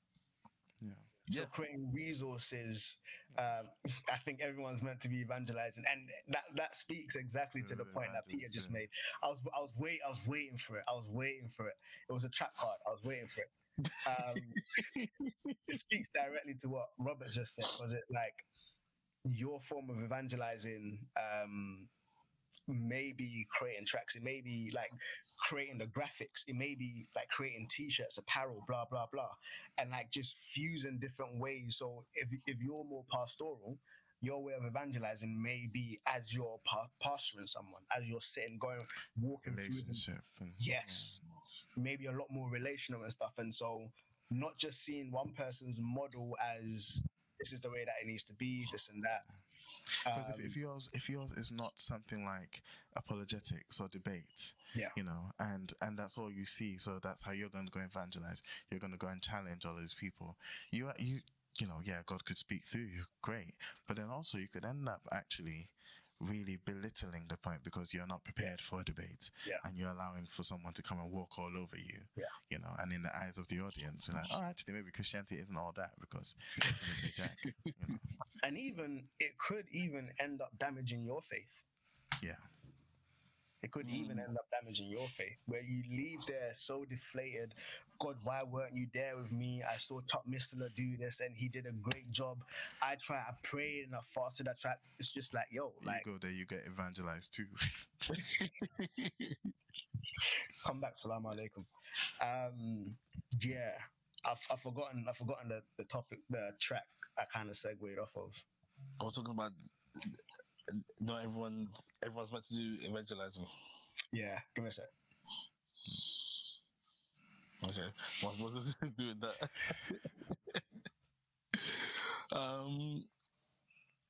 Yeah. So Yeah. creating resources. Um, [laughs] I think everyone's meant to be evangelizing, and that that speaks exactly to the point that Peter just made. I was I was wait I was waiting for it. I was waiting for it. It was a track card. I was waiting for it. Um, [laughs] it speaks directly to what Robert just said. Was it like your form of evangelizing? Um, maybe creating tracks. It may be like creating the graphics. It may be like creating t-shirts, apparel, blah blah blah, and like just fusing different ways. So if if you're more pastoral, your way of evangelizing may be as you're pa- pastoring someone, as you're sitting, going, walking through. them. Yes, maybe a lot more relational and stuff. And so, not just seeing one person's model as this is the way that it needs to be, this and that. Because if, Um, if yours if yours is not something like apologetics or debate, Yeah. you know, and and that's all you see, so that's how you're going to go evangelize. You're going to go and challenge all these people. You are- you you know, yeah, God could speak through you, great, but then also you could end up actually really belittling the point because you're not prepared for a debate Yeah. and you're allowing for someone to come and walk all over you Yeah. you know and in the eyes of the audience you're like oh actually maybe christianity isn't all that because jack you know? [laughs] and even it could even end up damaging your faith. yeah It could even Mm. end up damaging your faith, where you leave there so deflated. God, why weren't you there with me? I saw Chuck Missler do this, and he did a great job. I tried, I prayed, and I fasted. I tried. It's just like, yo, like you go there, you get evangelized too. [laughs] [laughs] come back, salam alaikum. Um, yeah, I've, I've forgotten, I've forgotten the, the topic, the track. I kind of segued off of. I was talking about not everyone everyone's meant to do evangelizing. Yeah, give me a sec. Okay, what what does this do with that? [laughs] um,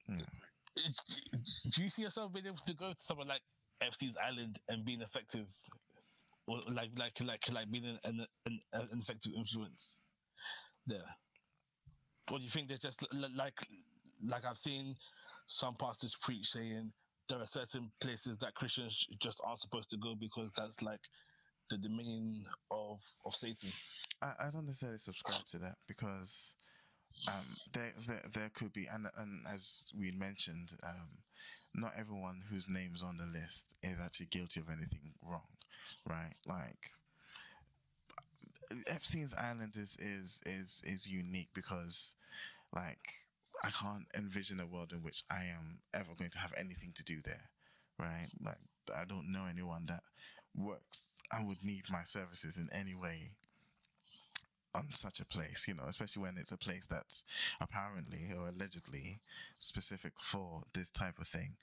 do you see yourself being able to go to somewhere like Epstein's Island and being effective, or like like like like being an an, an, an effective influence there? Or do you think they're just li- li- like like I've seen some pastors preach saying there are certain places that Christians just aren't supposed to go because that's like the dominion of of Satan. I, I don't necessarily subscribe to that because um, there, there there could be and and as we mentioned, um, not everyone whose name's on the list is actually guilty of anything wrong, right? Like Epstein's Island is is is is unique because like I can't envision a world in which I am ever going to have anything to do there, right? Like I don't know anyone that works and would need my services in any way on such a place, you know, especially when it's a place that's apparently or allegedly specific for this type of thing.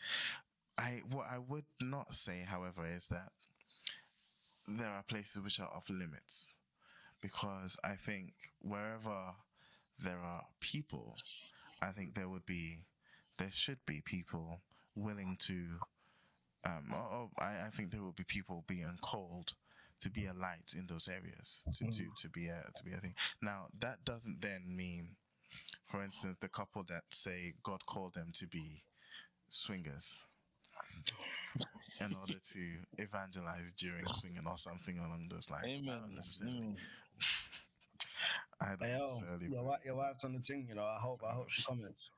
I what I would not say, however, is that there are places which are off limits because I think wherever there are people, I think there would be, there should be people willing to, um, or, or I, I think there will be people being called to be a light in those areas, to, to, to be a to be a thing. Now that doesn't then mean, for instance, the couple that say God called them to be swingers in order to evangelize during swinging or something along those lines. Amen. don't necessarily. Amen. [laughs] I don't Hey, yo, necessarily your, believe- wi- your wife's on the thing, you know. I hope, I hope she comments.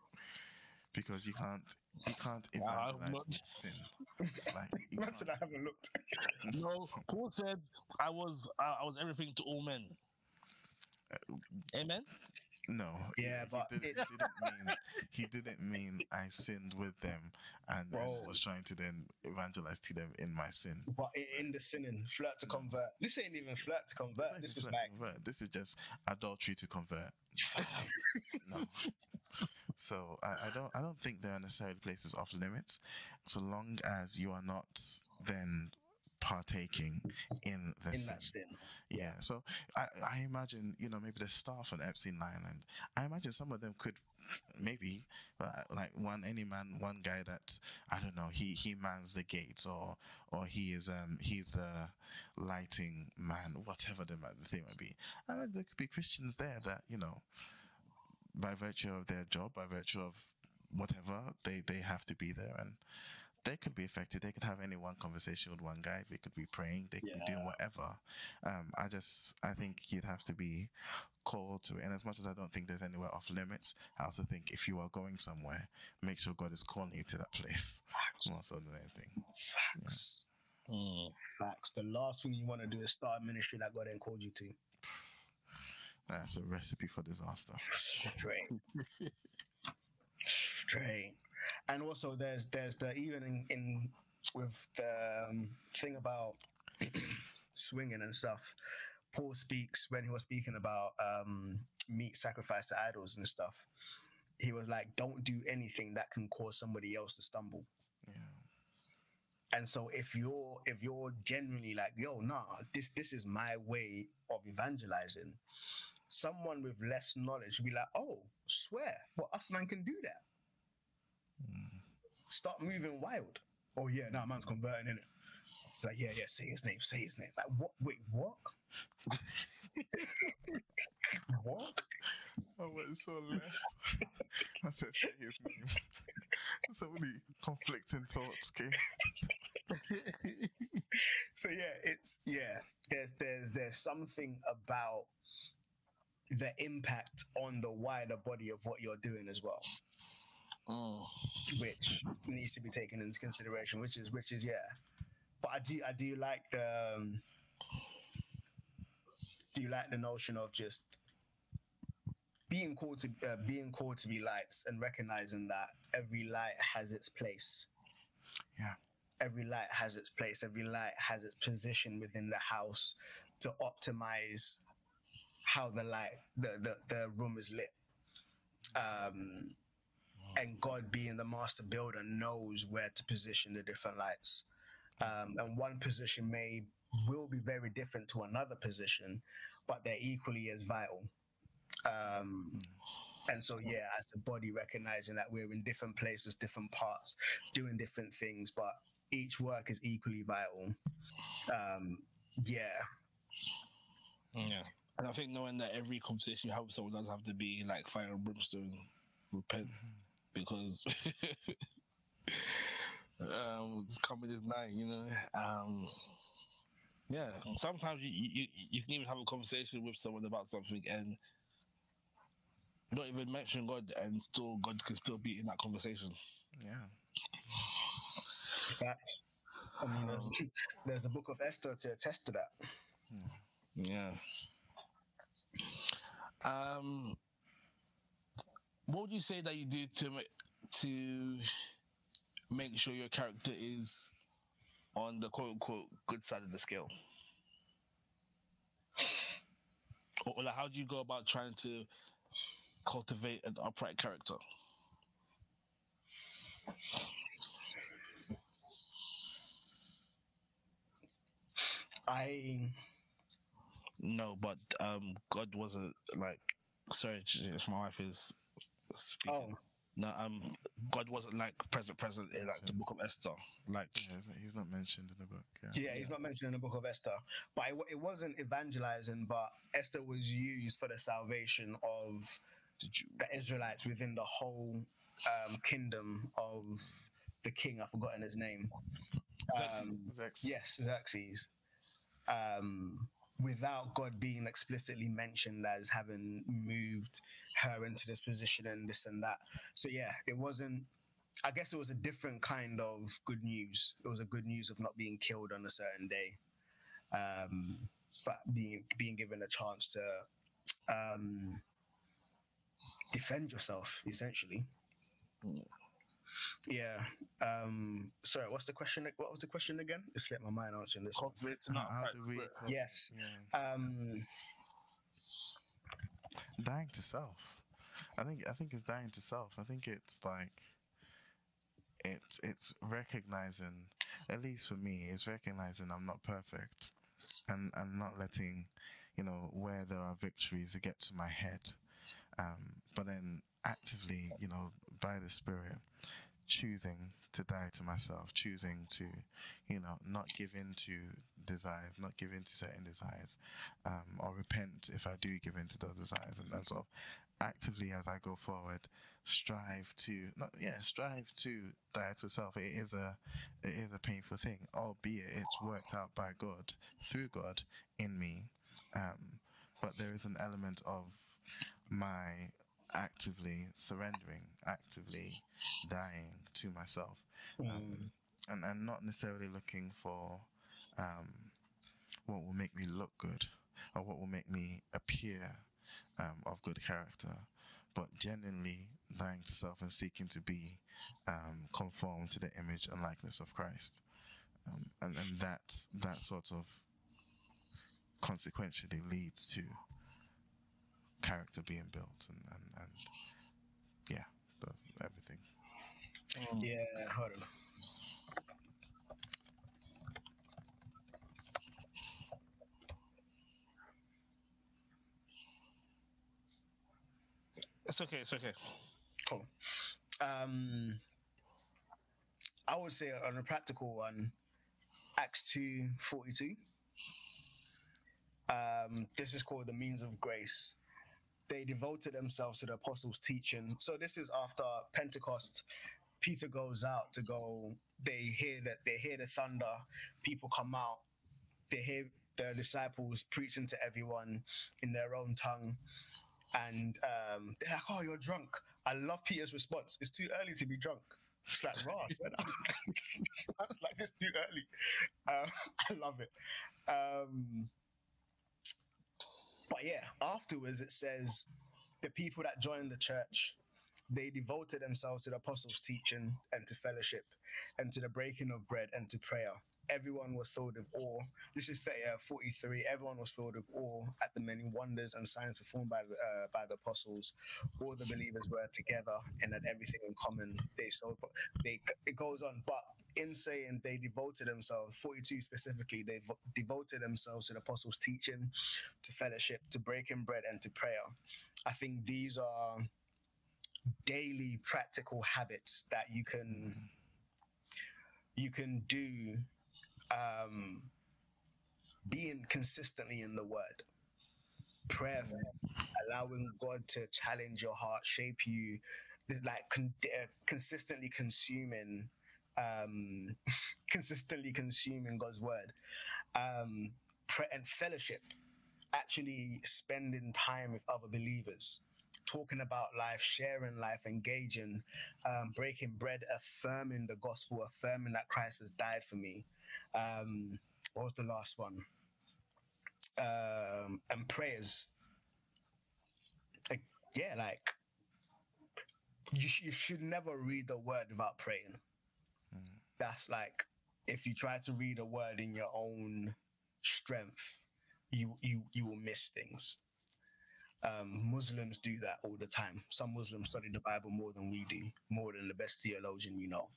because you can't you can't evangelize not- with sin. Like you can't. I haven't looked. [laughs] No, Paul said I was I, I was everything to all men. Uh, Amen. No. Yeah, he, but he didn't mean he didn't mean I sinned with them and, Bro. was trying to then evangelize to them in my sin. But i- in the sinning, flirt to convert. This ain't even flirt to convert. This This is is like, convert. This is just adultery to convert. [laughs] No. So I, I don't I don't think there are necessarily places off limits, so long as you are not then partaking in the in sin. that sin. Yeah. So I, I imagine, you know, maybe the staff on Epstein Island, I imagine some of them could maybe uh, like one any man one guy that I don't know he he mans the gates or or he is um he's the lighting man whatever the, the thing might be I imagine there could be Christians there that you know by virtue of their job by virtue of whatever they they have to be there and they could be affected. They could have any one conversation with one guy. They could be praying. They could be doing whatever. Um, I just, I think you'd have to be called to it. And as much as I don't think there's anywhere off limits, I also think if you are going somewhere, make sure God is calling you to that place more so than anything. Facts. Mm. Facts. The last thing you want to do is start a ministry that God ain't called you to. [sighs] That's a recipe for disaster. Straight. [laughs] Straight. And also, there's there's the even in, in with the um, thing about [clears throat] swinging and stuff. Paul speaks when he was speaking about um, meat sacrifice to idols and stuff. He was like, "Don't do anything that can cause somebody else to stumble." Yeah. And so if you're if you're genuinely like, yo, nah, this this is my way of evangelizing, someone with less knowledge will be like, oh, swear, well, us man can do that. Start moving wild. Oh yeah, nah, man's converting in it. It's like, yeah, yeah, say his name, say his name. Like, what? Wait, what? [laughs] what? I went so left. [laughs] I said, say his name. [laughs] so many conflicting thoughts came. so yeah, it's yeah. There's there's there's something about the impact on the wider body of what you're doing as well, Mm. which needs to be taken into consideration. Which is which is yeah. But I do I do like the um, do you like the notion of just being called to uh, being called to be lights and recognizing that every light has its place Yeah. every light has its place every light has its position within the house to optimize how the light the the, the room is lit um and god being the master builder knows where to position the different lights um, and one position may will be very different to another position, but they're equally as vital. Um, and so, yeah, as the body recognizing that we're in different places, different parts, doing different things, but each work is equally vital. Um, yeah, Yeah. And I think knowing that every conversation you have with someone doesn't have to be like fire and brimstone, repent, because [laughs] um, it's coming is night, you know. Um, yeah. Sometimes you, you you can even have a conversation with someone about something and not even mention God, and still God can still be in that conversation. Yeah. Facts. I mean, there's, there's the book of Esther to attest to that. Yeah. Um, what would you say that you do to make to make sure your character is on the quote unquote good side of the scale? Or, or like, how do you go about trying to cultivate an upright character? I No, but um, God wasn't like. Sorry, my wife is speaking. oh No, um, God wasn't like present, present in like the Book of Esther. Like, Yeah, he's- he's not mentioned in the book. Yeah. yeah, he's not mentioned in the book of Esther, but it, it wasn't evangelizing. But Esther was used for the salvation of the Israelites within the whole um, kingdom of the king. I've forgotten his name. Um, Xerxes. Yes, Xerxes. Um, without God being explicitly mentioned as having moved her into this position and this and that. So yeah, it wasn't. I guess it was a different kind of good news. It was a good news of not being killed on a certain day, um, but being being given a chance to um, defend yourself, essentially. Yeah. Um, sorry, what's the question? What was the question again? It slipped my mind answering this. one. Cultivate How, an do we? Yes. Yeah. Um, dying to self. I think I think it's dying to self. I think it's like it's it's recognizing at least for me, it's recognizing I'm not perfect and and not letting, you know, where there are victories get to my head. Um, but then actively, you know, by the spirit, choosing to die to myself, choosing to, you know, not give in to desires, not give in to certain desires, um, or repent if I do give in to those desires, and, and sort of actively as I go forward, strive to, not yeah, strive to die to self. It is a, it is a painful thing, albeit it's worked out by God through God in me, um, but there is an element of my actively surrendering, actively dying to myself, um, and and not necessarily looking for um, what will make me look good or what will make me appear um, of good character, but genuinely dying to self and seeking to be um, conformed to the image and likeness of Christ, um, and and that that sort of consequentially leads to character being built and and, and yeah, that's everything. yeah, hold on. It's okay. It's okay. Cool. Um, I would say on a practical one, Acts two forty two. Um, this is called the means of grace. They devoted themselves to the apostles' teaching. So this is after Pentecost. Peter goes out to go. They hear that they hear the thunder. People come out. They hear the disciples preaching to everyone in their own tongue and um, they're like, "Oh, you're drunk." I love Peter's response. It's too early to be drunk. It's like, "Raw." I was [laughs] like, "It's too early." Um, [laughs] I love it. Um, but yeah, afterwards it says the people that joined the church they devoted themselves to the apostles' teaching and to fellowship and to the breaking of bread and to prayer. Everyone was filled with awe. This is uh, 43. Everyone was filled with awe at the many wonders and signs performed by uh, by the apostles. All the believers were together and had everything in common. They so they it goes on, but in saying they devoted themselves, 42 specifically, they vo- devoted themselves to the apostles' teaching, to fellowship, to breaking bread, and to prayer. I think these are daily practical habits that you can you can do um being consistently in the word prayer allowing god to challenge your heart shape you like con- uh, consistently consuming um [laughs] consistently consuming god's word um prayer and fellowship actually spending time with other believers talking about life sharing life engaging um, breaking bread affirming the gospel affirming that christ has died for me. Um what was the last one? Um and prayers. Like yeah like you, sh- you should never read the word without praying that's like if you try to read a word in your own strength you you you will miss things um, Muslims do that all the time. Some Muslims study the Bible more than we do, more than the best theologian you know,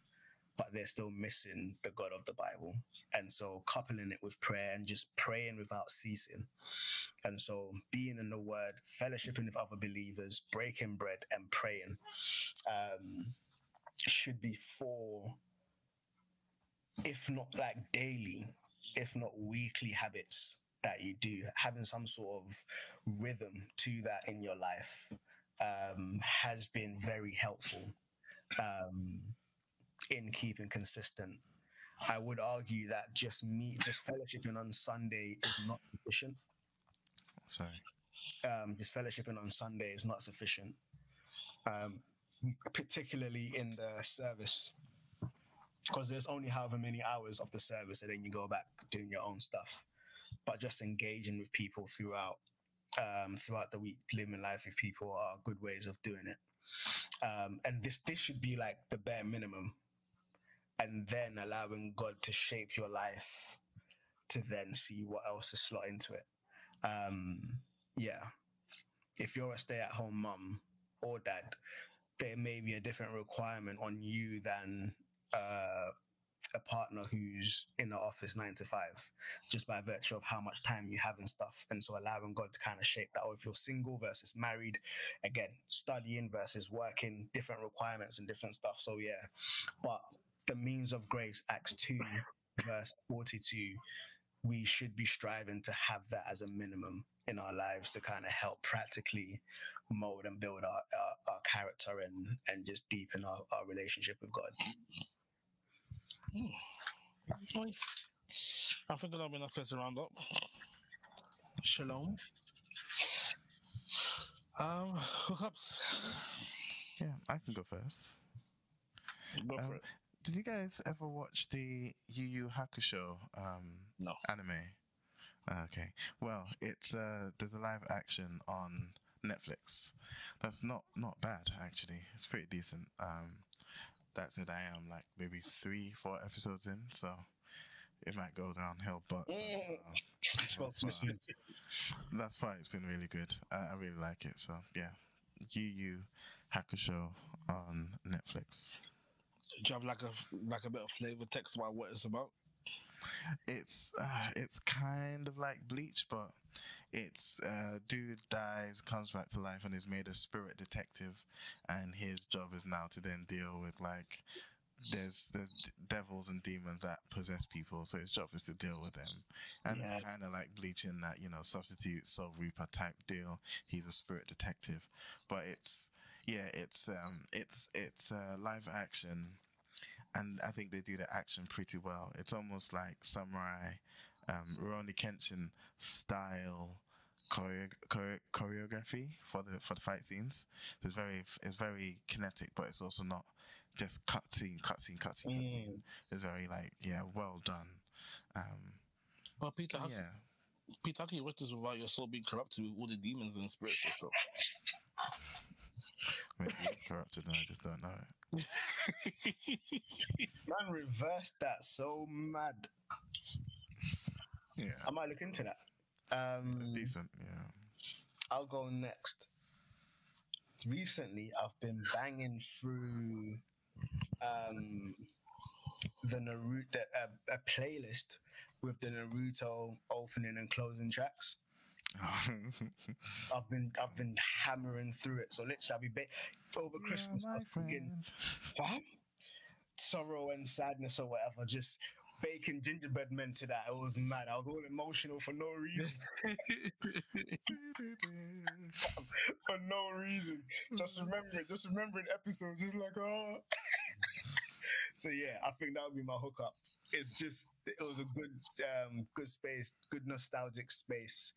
but they're still missing the God of the Bible. And so, coupling it with prayer and just praying without ceasing. And so, being in the Word, fellowshipping with other believers, breaking bread, and praying um, should be for, if not like daily, if not weekly habits that you do, having some sort of rhythm to that in your life um, has been very helpful um, in keeping consistent. I would argue that just me, just fellowshipping on Sunday is not sufficient. Sorry. Um, just fellowshipping on Sunday is not sufficient, um, particularly in the service, because there's only however many hours of the service, and then you go back doing your own stuff. But just engaging with people throughout um, throughout the week, living life with people are good ways of doing it. Um, and this this should be like the bare minimum, and then allowing God to shape your life to then see what else to slot into it. Um, yeah, if you're a stay-at-home mum or dad, there may be a different requirement on you than uh, a partner who's in the office nine to five, just by virtue of how much time you have and stuff. And so allowing God to kind of shape that. Or if you're single versus married, again, studying versus working, different requirements and different stuff. So yeah. But the means of grace, Acts 2, verse 42, we should be striving to have that as a minimum in our lives to kind of help practically mold and build our, our, our character and, and just deepen our, our relationship with God. Nice. I think that'll be enough place to round up. Shalom. Um, hookups. Yeah, I can go first. Go for Um, it. Did you guys ever watch the Yu Yu Hakusho um, No. anime? Ah, Okay. Well, it's uh, there's a live action on Netflix. That's not not bad actually. It's pretty decent. Um, that's it. I am like maybe three, four episodes in, so it might go downhill. But uh, that's, fine. It's been really good. I, I really like it. So yeah, Yu Yu Hakusho on Netflix. Do you have like a like a bit of flavor text about what it's about? it's uh, it's kind of like Bleach, but it's uh, dude dies, comes back to life, and is made a spirit detective, and his job is now to then deal with like there's there's devils and demons that possess people, so his job is to deal with them, and Yeah. it's kind of like bleaching that you know substitute Soul Reaper type deal. He's a spirit detective, but it's yeah, it's um it's it's uh, live action and I think they do the action pretty well. It's almost like samurai, um, Rurouni Kenshin style choreo- choreo- choreography for the for the fight scenes. So it's very it's very kinetic, but it's also not just cutscene, cutscene, cutscene, cutscene. Mm. It's very like yeah, well done. Um, Well, Peter, how, yeah, Peter, how can you watch this without your soul being corrupted with all the demons and spirits and stuff? [laughs] maybe it's corrupted and I just don't know it. [laughs] Man, reverse that so mad. Yeah, I might look into that. it's Um, decent. Yeah. I'll go next. Recently, I've been banging through um, the Naruto a, a playlist with the Naruto opening and closing tracks. [laughs] I've been I've been hammering through it. So literally, I'll be ba- over Christmas. I was thinking, fam, sorrow and sadness or whatever. Just baking gingerbread men to that. It was mad. I was all emotional for no reason. [laughs] [laughs] for no reason. Just remembering, just remembering episodes, just like oh. [laughs] so yeah, I think that would be my hookup. It's just it was a good um good space, good nostalgic space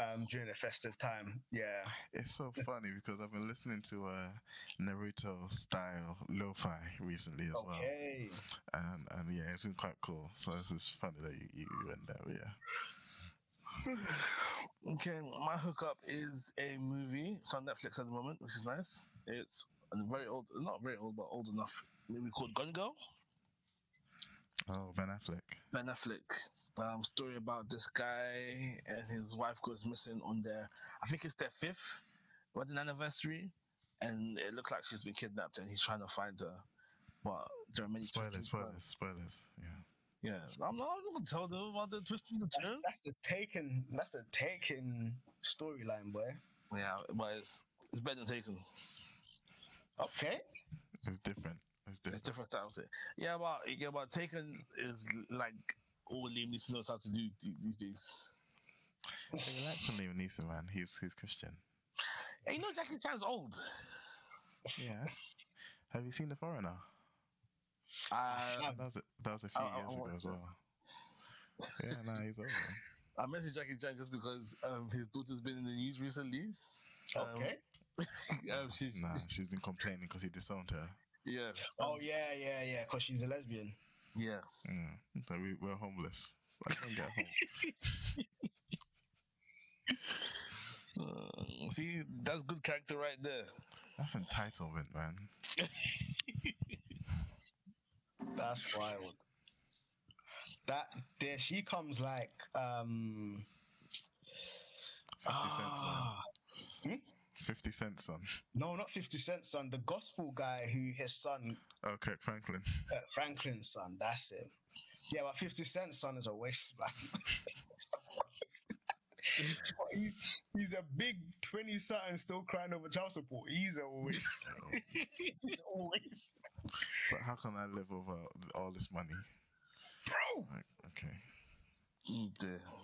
um, during the festive time. Yeah, It's so funny because I've been listening to uh, Naruto style lo-fi recently as well, and and yeah, it's been quite cool. So it's just funny that you, you went there. But yeah, [laughs] Okay, my hookup is a movie. It's on Netflix at the moment, which is nice. It's a very old, not very old, but old enough. Maybe called Gone Girl. oh Ben Affleck. Ben Affleck. Um, story about this guy and his wife goes missing on their, I think it's their fifth wedding anniversary, and it looks like she's been kidnapped, and he's trying to find her. But there are many twists Spoilers, and spoilers, turns. spoilers. Yeah. Yeah, I'm not, I'm not gonna tell them about the twist and the That's, turn. that's a taken. That's a taken storyline, boy. Yeah, but it's it's better than Taken. Okay. It's different. It's It's different. different types. of- Yeah, but yeah, but Taken is like all Liam Neeson knows how to do these days. Hey, you like some Liam Neeson, man. He's he's Christian. Hey, you know Jackie Chan's old. Yeah. Have you seen The Foreigner? Uh, That was a, that was a few I- I years ago as it. well. Yeah, no, he's over. I mentioned Jackie Chan just because um, his daughter's been in the news recently. Um, Okay. [laughs] um, she's Nah, she's been complaining because he disowned her. yeah. oh yeah, yeah, yeah. Because she's a lesbian. Yeah. Mm. So we, we're homeless. So I don't get home. [laughs] Uh, see, that's good character right there. That's entitlement, man. [laughs] That's wild. That there she comes like um 50 cents on. Ah, 50 cents on. no not 50 Cent son the gospel guy who his son Oh, Kirk Franklin. uh, Franklin's son that's it yeah but 50 Cent son is a waste man [laughs] he's, he's a big 20 something still crying over child support he's a waste [laughs] he's a waste But how can I live over all this money? bro Like, okay. mm,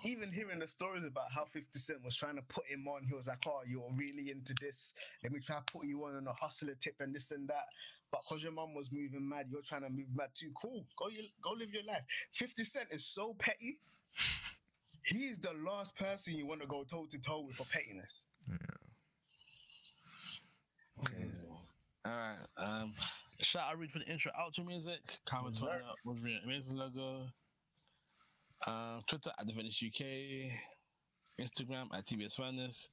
even hearing the stories about how 50 Cent was trying to put him on, he was like, Oh, you're really into this. Let me try to put you on on a hustler tip and this and that. But because your mum was moving mad, you're trying to move mad too. Cool. Go you go live your life. 50 Cent is so petty. He's the last person you want to go toe to toe with for pettiness. Crazy. All right. Um, shout out RUDE for the intro outro music. Comment Yes, on sir. that. Was really amazing logo. Um, Twitter at the Venice UK. Instagram at TBS Furnace.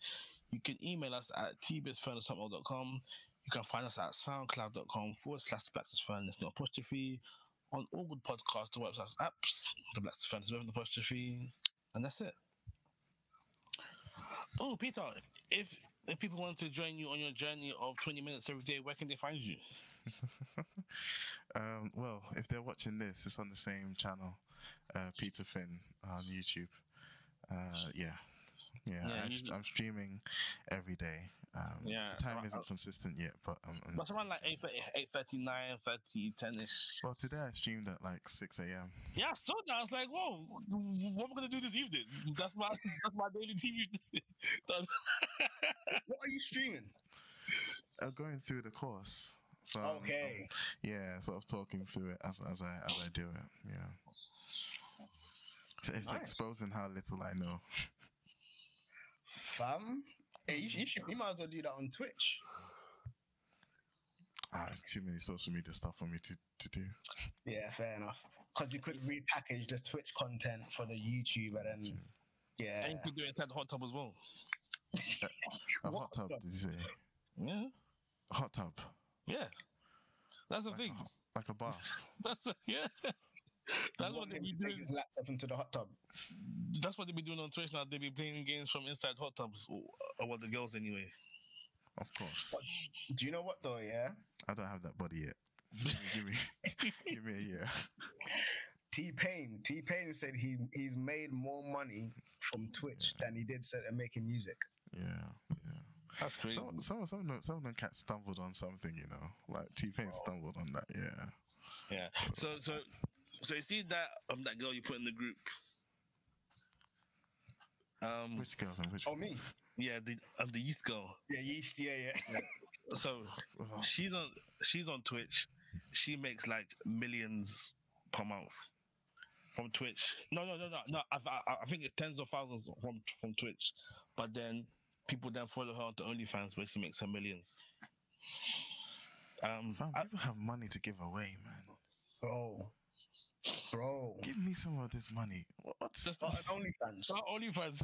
You can email us at tbsfurnace.com. You can find us at soundcloud.com forward slash Black Furnace, no apostrophe. On all good podcasts websites, apps, the Black Furnace with an apostrophe. And that's it. Oh, Peter, if if people want to join you on your journey of 20 minutes every day, where can they find you? [laughs] Um, well, if they're watching this, it's on the same channel, uh, Peter Finn on YouTube. Uh, yeah, yeah, Yeah, I, I'm streaming every day. Um, Yeah, the time right, isn't uh, consistent yet, but um, um, That's around like 8, 8.39, 30, 10ish. well, today I streamed at like 6 a.m. Yeah, I saw that. I was like, whoa, what am I going to do this evening? That's my that's my daily TV. [laughs] What are you streaming? I'm going through the course, so okay. I'm- I'm- Okay. yeah, sort of talking through it as as I as I do it. Yeah, so it's Nice. exposing how little I know. [laughs] Fam. Hey, you, should- you, should, you might as well do that on Twitch. Ah, it's too many social media stuff for me to to do. Yeah, fair enough. Because you could repackage the Twitch content for the YouTube and then, yeah. and you could do it inside the hot tub as well. A What hot tub, the- [laughs] did you say? Yeah, A hot tub, yeah. That's the like, thing. a, like a bath. [laughs] That's a, yeah. That's what they him be to take doing. his laptop into the hot tub. That's what they be doing on Twitch now. They be playing games from inside hot tubs, oh, uh, or, or the girls anyway. Of course, Do you know what though? Yeah, I don't have that body yet. give me, give me [laughs] a year. T Pain. T Pain said he he's made more money from Twitch than he did set making music. Yeah, yeah. That's crazy. Some, some, some, of them, some of them cats stumbled on something, you know. Like T Pain oh. stumbled on that. Yeah. Yeah. So so so you see that um that girl you put in the group. Um Which girl? Which? Oh me? yeah the um, the youth girl. Yeah, yeast. Yeah, yeah. So Oh, she's on she's on Twitch. She makes like millions per month from Twitch. No no no no no. I, I, I think it's tens of thousands from from Twitch, but then people then follow her onto OnlyFans where she makes her millions. Um, Fam, I- people have money to give away, man. Bro. Bro. Give me some of this money. What? Start an OnlyFans. Not OnlyFans.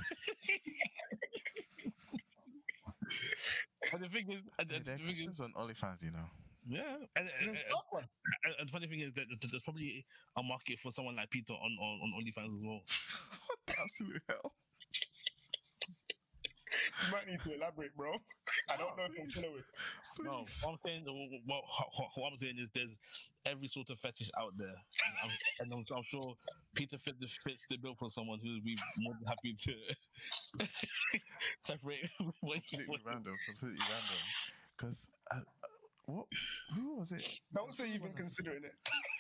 but the thing is, and, and there the thing is on OnlyFans, you know. yeah, and, and, Then and, one. and, and the funny thing is that there's probably a market for someone like Peter on on, on OnlyFans as well. [laughs] what the absolute hell? You might need to elaborate, bro. [laughs] I don't know if I'm following. No, what I'm saying, what, what, what I'm saying is, there's every sort of fetish out there, and I'm, and I'm, I'm sure Peter fit the, fits the bill for someone who would be more than happy to [laughs] separate. [laughs] when- completely random. Completely random. Because uh, uh, what? Who was it? Don't say you've been considering it.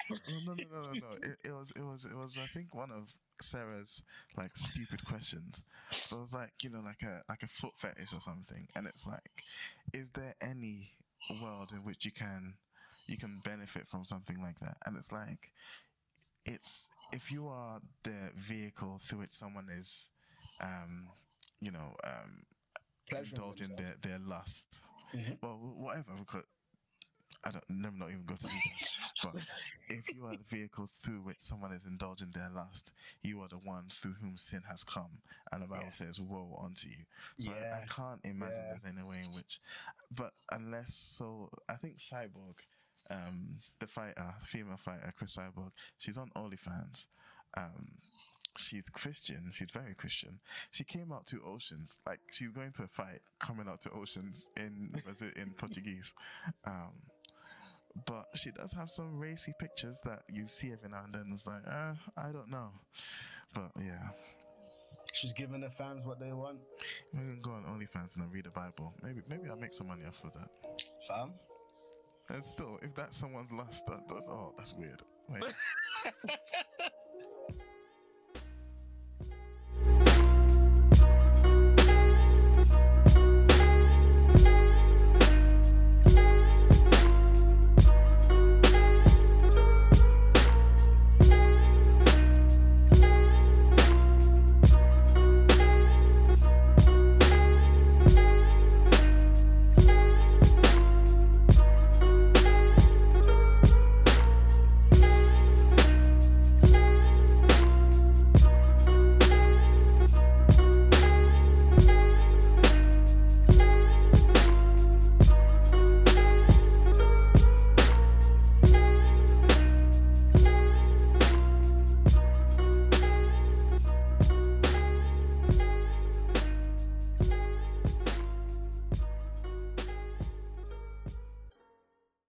No, no, no, no, no. no. It, it was, it was, it was. I think one of Sarah's like stupid questions. It it's like you know, like a like a foot fetish or something. And it's like, is there any world in which you can you can benefit from something like that? And it's like, it's if you are the vehicle through which someone is, um, you know, um, indulging their their lust. Mhm. Well, whatever. Because I don't never not even go to details. [laughs] but if you are the vehicle through which someone is indulging their lust, you are the one through whom sin has come, and the Bible Yeah. says, "Woe unto you." So I, I can't imagine Yeah. there's any way in which, but unless so, I think Cyborg, um, the fighter, female fighter, Cris Cyborg, she's on OnlyFans. Um, she's Christian. She's very Christian. She came out to Oceans, like she's going to a fight, coming out to Oceans in was it in Portuguese, um, but she does have some racy pictures that you see every now and then. It's like, uh, I don't know, but yeah, She's giving the fans what they want. we can go on OnlyFans and read the Bible. Maybe maybe I'll make some money off of that. Fam. And still, if that's someone's lust, that, that's oh, that's weird. Wait, [laughs]